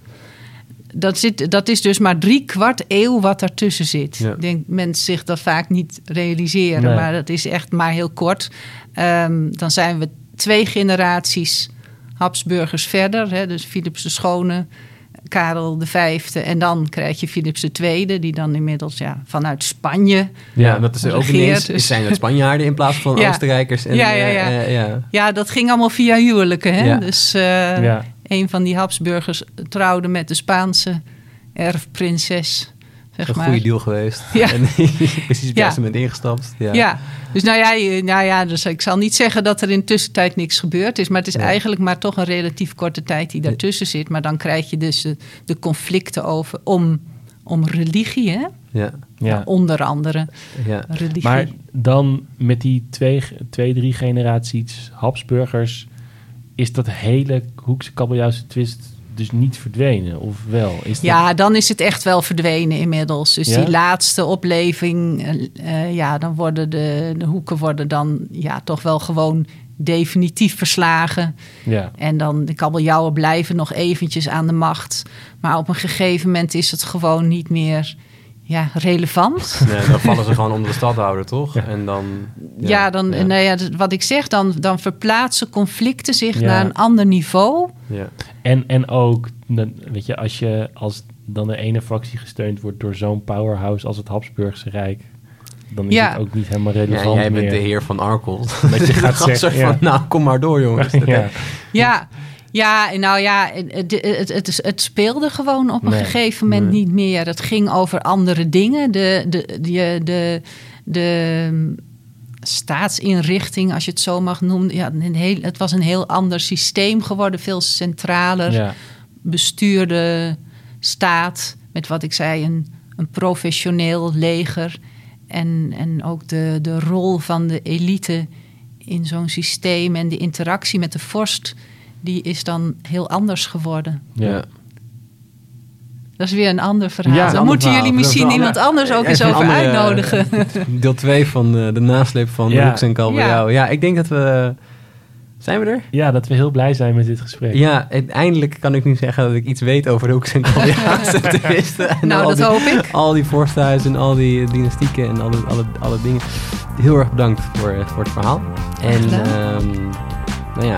Dat, zit, dat is dus maar drie kwart eeuw wat daartussen zit. Ja. Ik denk mensen zich dat vaak niet realiseren, Nee. maar dat is echt maar heel kort. Ehm, dan zijn we twee generaties Habsburgers verder. Hè, dus Philips de Schone, Karel de Vijfde. En dan krijg je Philips de Tweede, die dan inmiddels ja, vanuit Spanje... Ja, dat is ook ineens, dus- zijn het Spanjaarden in plaats van Ja. Oostenrijkers. En, Ja, ja, eh, ja. eh, ja. Ja, dat ging allemaal via huwelijken. Hè? Dus eh, Ja. Een van die Habsburgers trouwde met de Spaanse erfprinses. Zeg Een maar. goede deal geweest. Ja. En precies op het Ja. juiste moment ingestapt. Ja. Ja. dus nou ja, je- nou ja dus ik zal niet zeggen dat er in tussentijd niks gebeurd is. Maar het is Nee. eigenlijk maar toch een relatief korte tijd die daartussen zit. Maar dan krijg je dus de, de conflicten over om, om religie, hè? Ja. Ja. onder andere Ja. religie. Maar dan met die twee, twee, drie generaties Habsburgers... is dat hele Hoekse kabeljauwse twist dus niet verdwenen, of wel? Is dat- Ja, dan is het echt wel verdwenen inmiddels. Dus Ja? die laatste opleving, eh, eh, ja, dan worden de, de hoeken worden dan ja, toch wel gewoon definitief verslagen. Ja. En dan de kabeljauwen blijven nog eventjes aan de macht. Maar op een gegeven moment is het gewoon niet meer ja, relevant. Nee, dan vallen ze gewoon onder de stadhouder, toch? Ja. En dan... Ja, dan, Nou ja, dat- wat ik zeg, dan, dan verplaatsen conflicten zich Ja. naar een ander niveau. Ja. En, en ook, dan- weet je, als je als dan de ene fractie gesteund wordt door zo'n powerhouse als het Habsburgse Rijk, dan is Ja. het ook niet helemaal Ja, relevant jij bent meer. de heer van Arkel. Dat je gaat zeggen, van, ja. nou, kom maar door, jongens. ja. Ja, ja, nou ja, het, het, het, het speelde gewoon op een Nee, gegeven moment nee. niet meer. Het ging over andere dingen. De, de, de, de, de mm, staatsinrichting, als je het zo mag noemen. Ja, een heel, het was een heel ander systeem geworden, veel centraler. Ja. Bestuurde staat, met wat ik zei, een, een professioneel leger. En, en ook de, de rol van de elite in zo'n systeem en de interactie met de vorst, die is dan heel anders geworden. Ja. Dat is weer een ander verhaal. Ja, dan ander moeten verhaal. jullie misschien iemand ander- anders ook eens een over andere, uitnodigen. Deel 2 van eh, de nasleep van Ja. de Hoeks en Kabeljauw. Ja. ik denk dat we... Zijn we er? ja, dat we heel blij zijn met dit gesprek. Ja, eindelijk kan ik nu zeggen dat ik iets weet over de Hoeks en. En nou, dat die- hoop ik. Al die vorsthuizen en al die dynastieken en alle, alle, alle dingen. Heel erg bedankt voor, voor het verhaal. En ehm, nou ja,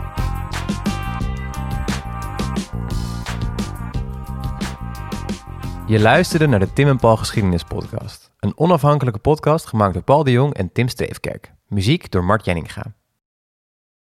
Je luisterde naar de Tim en Paul Geschiedenis Podcast. Een onafhankelijke podcast gemaakt door Paul de Jong en Tim Streefkerk. Muziek door Mart Jenninga.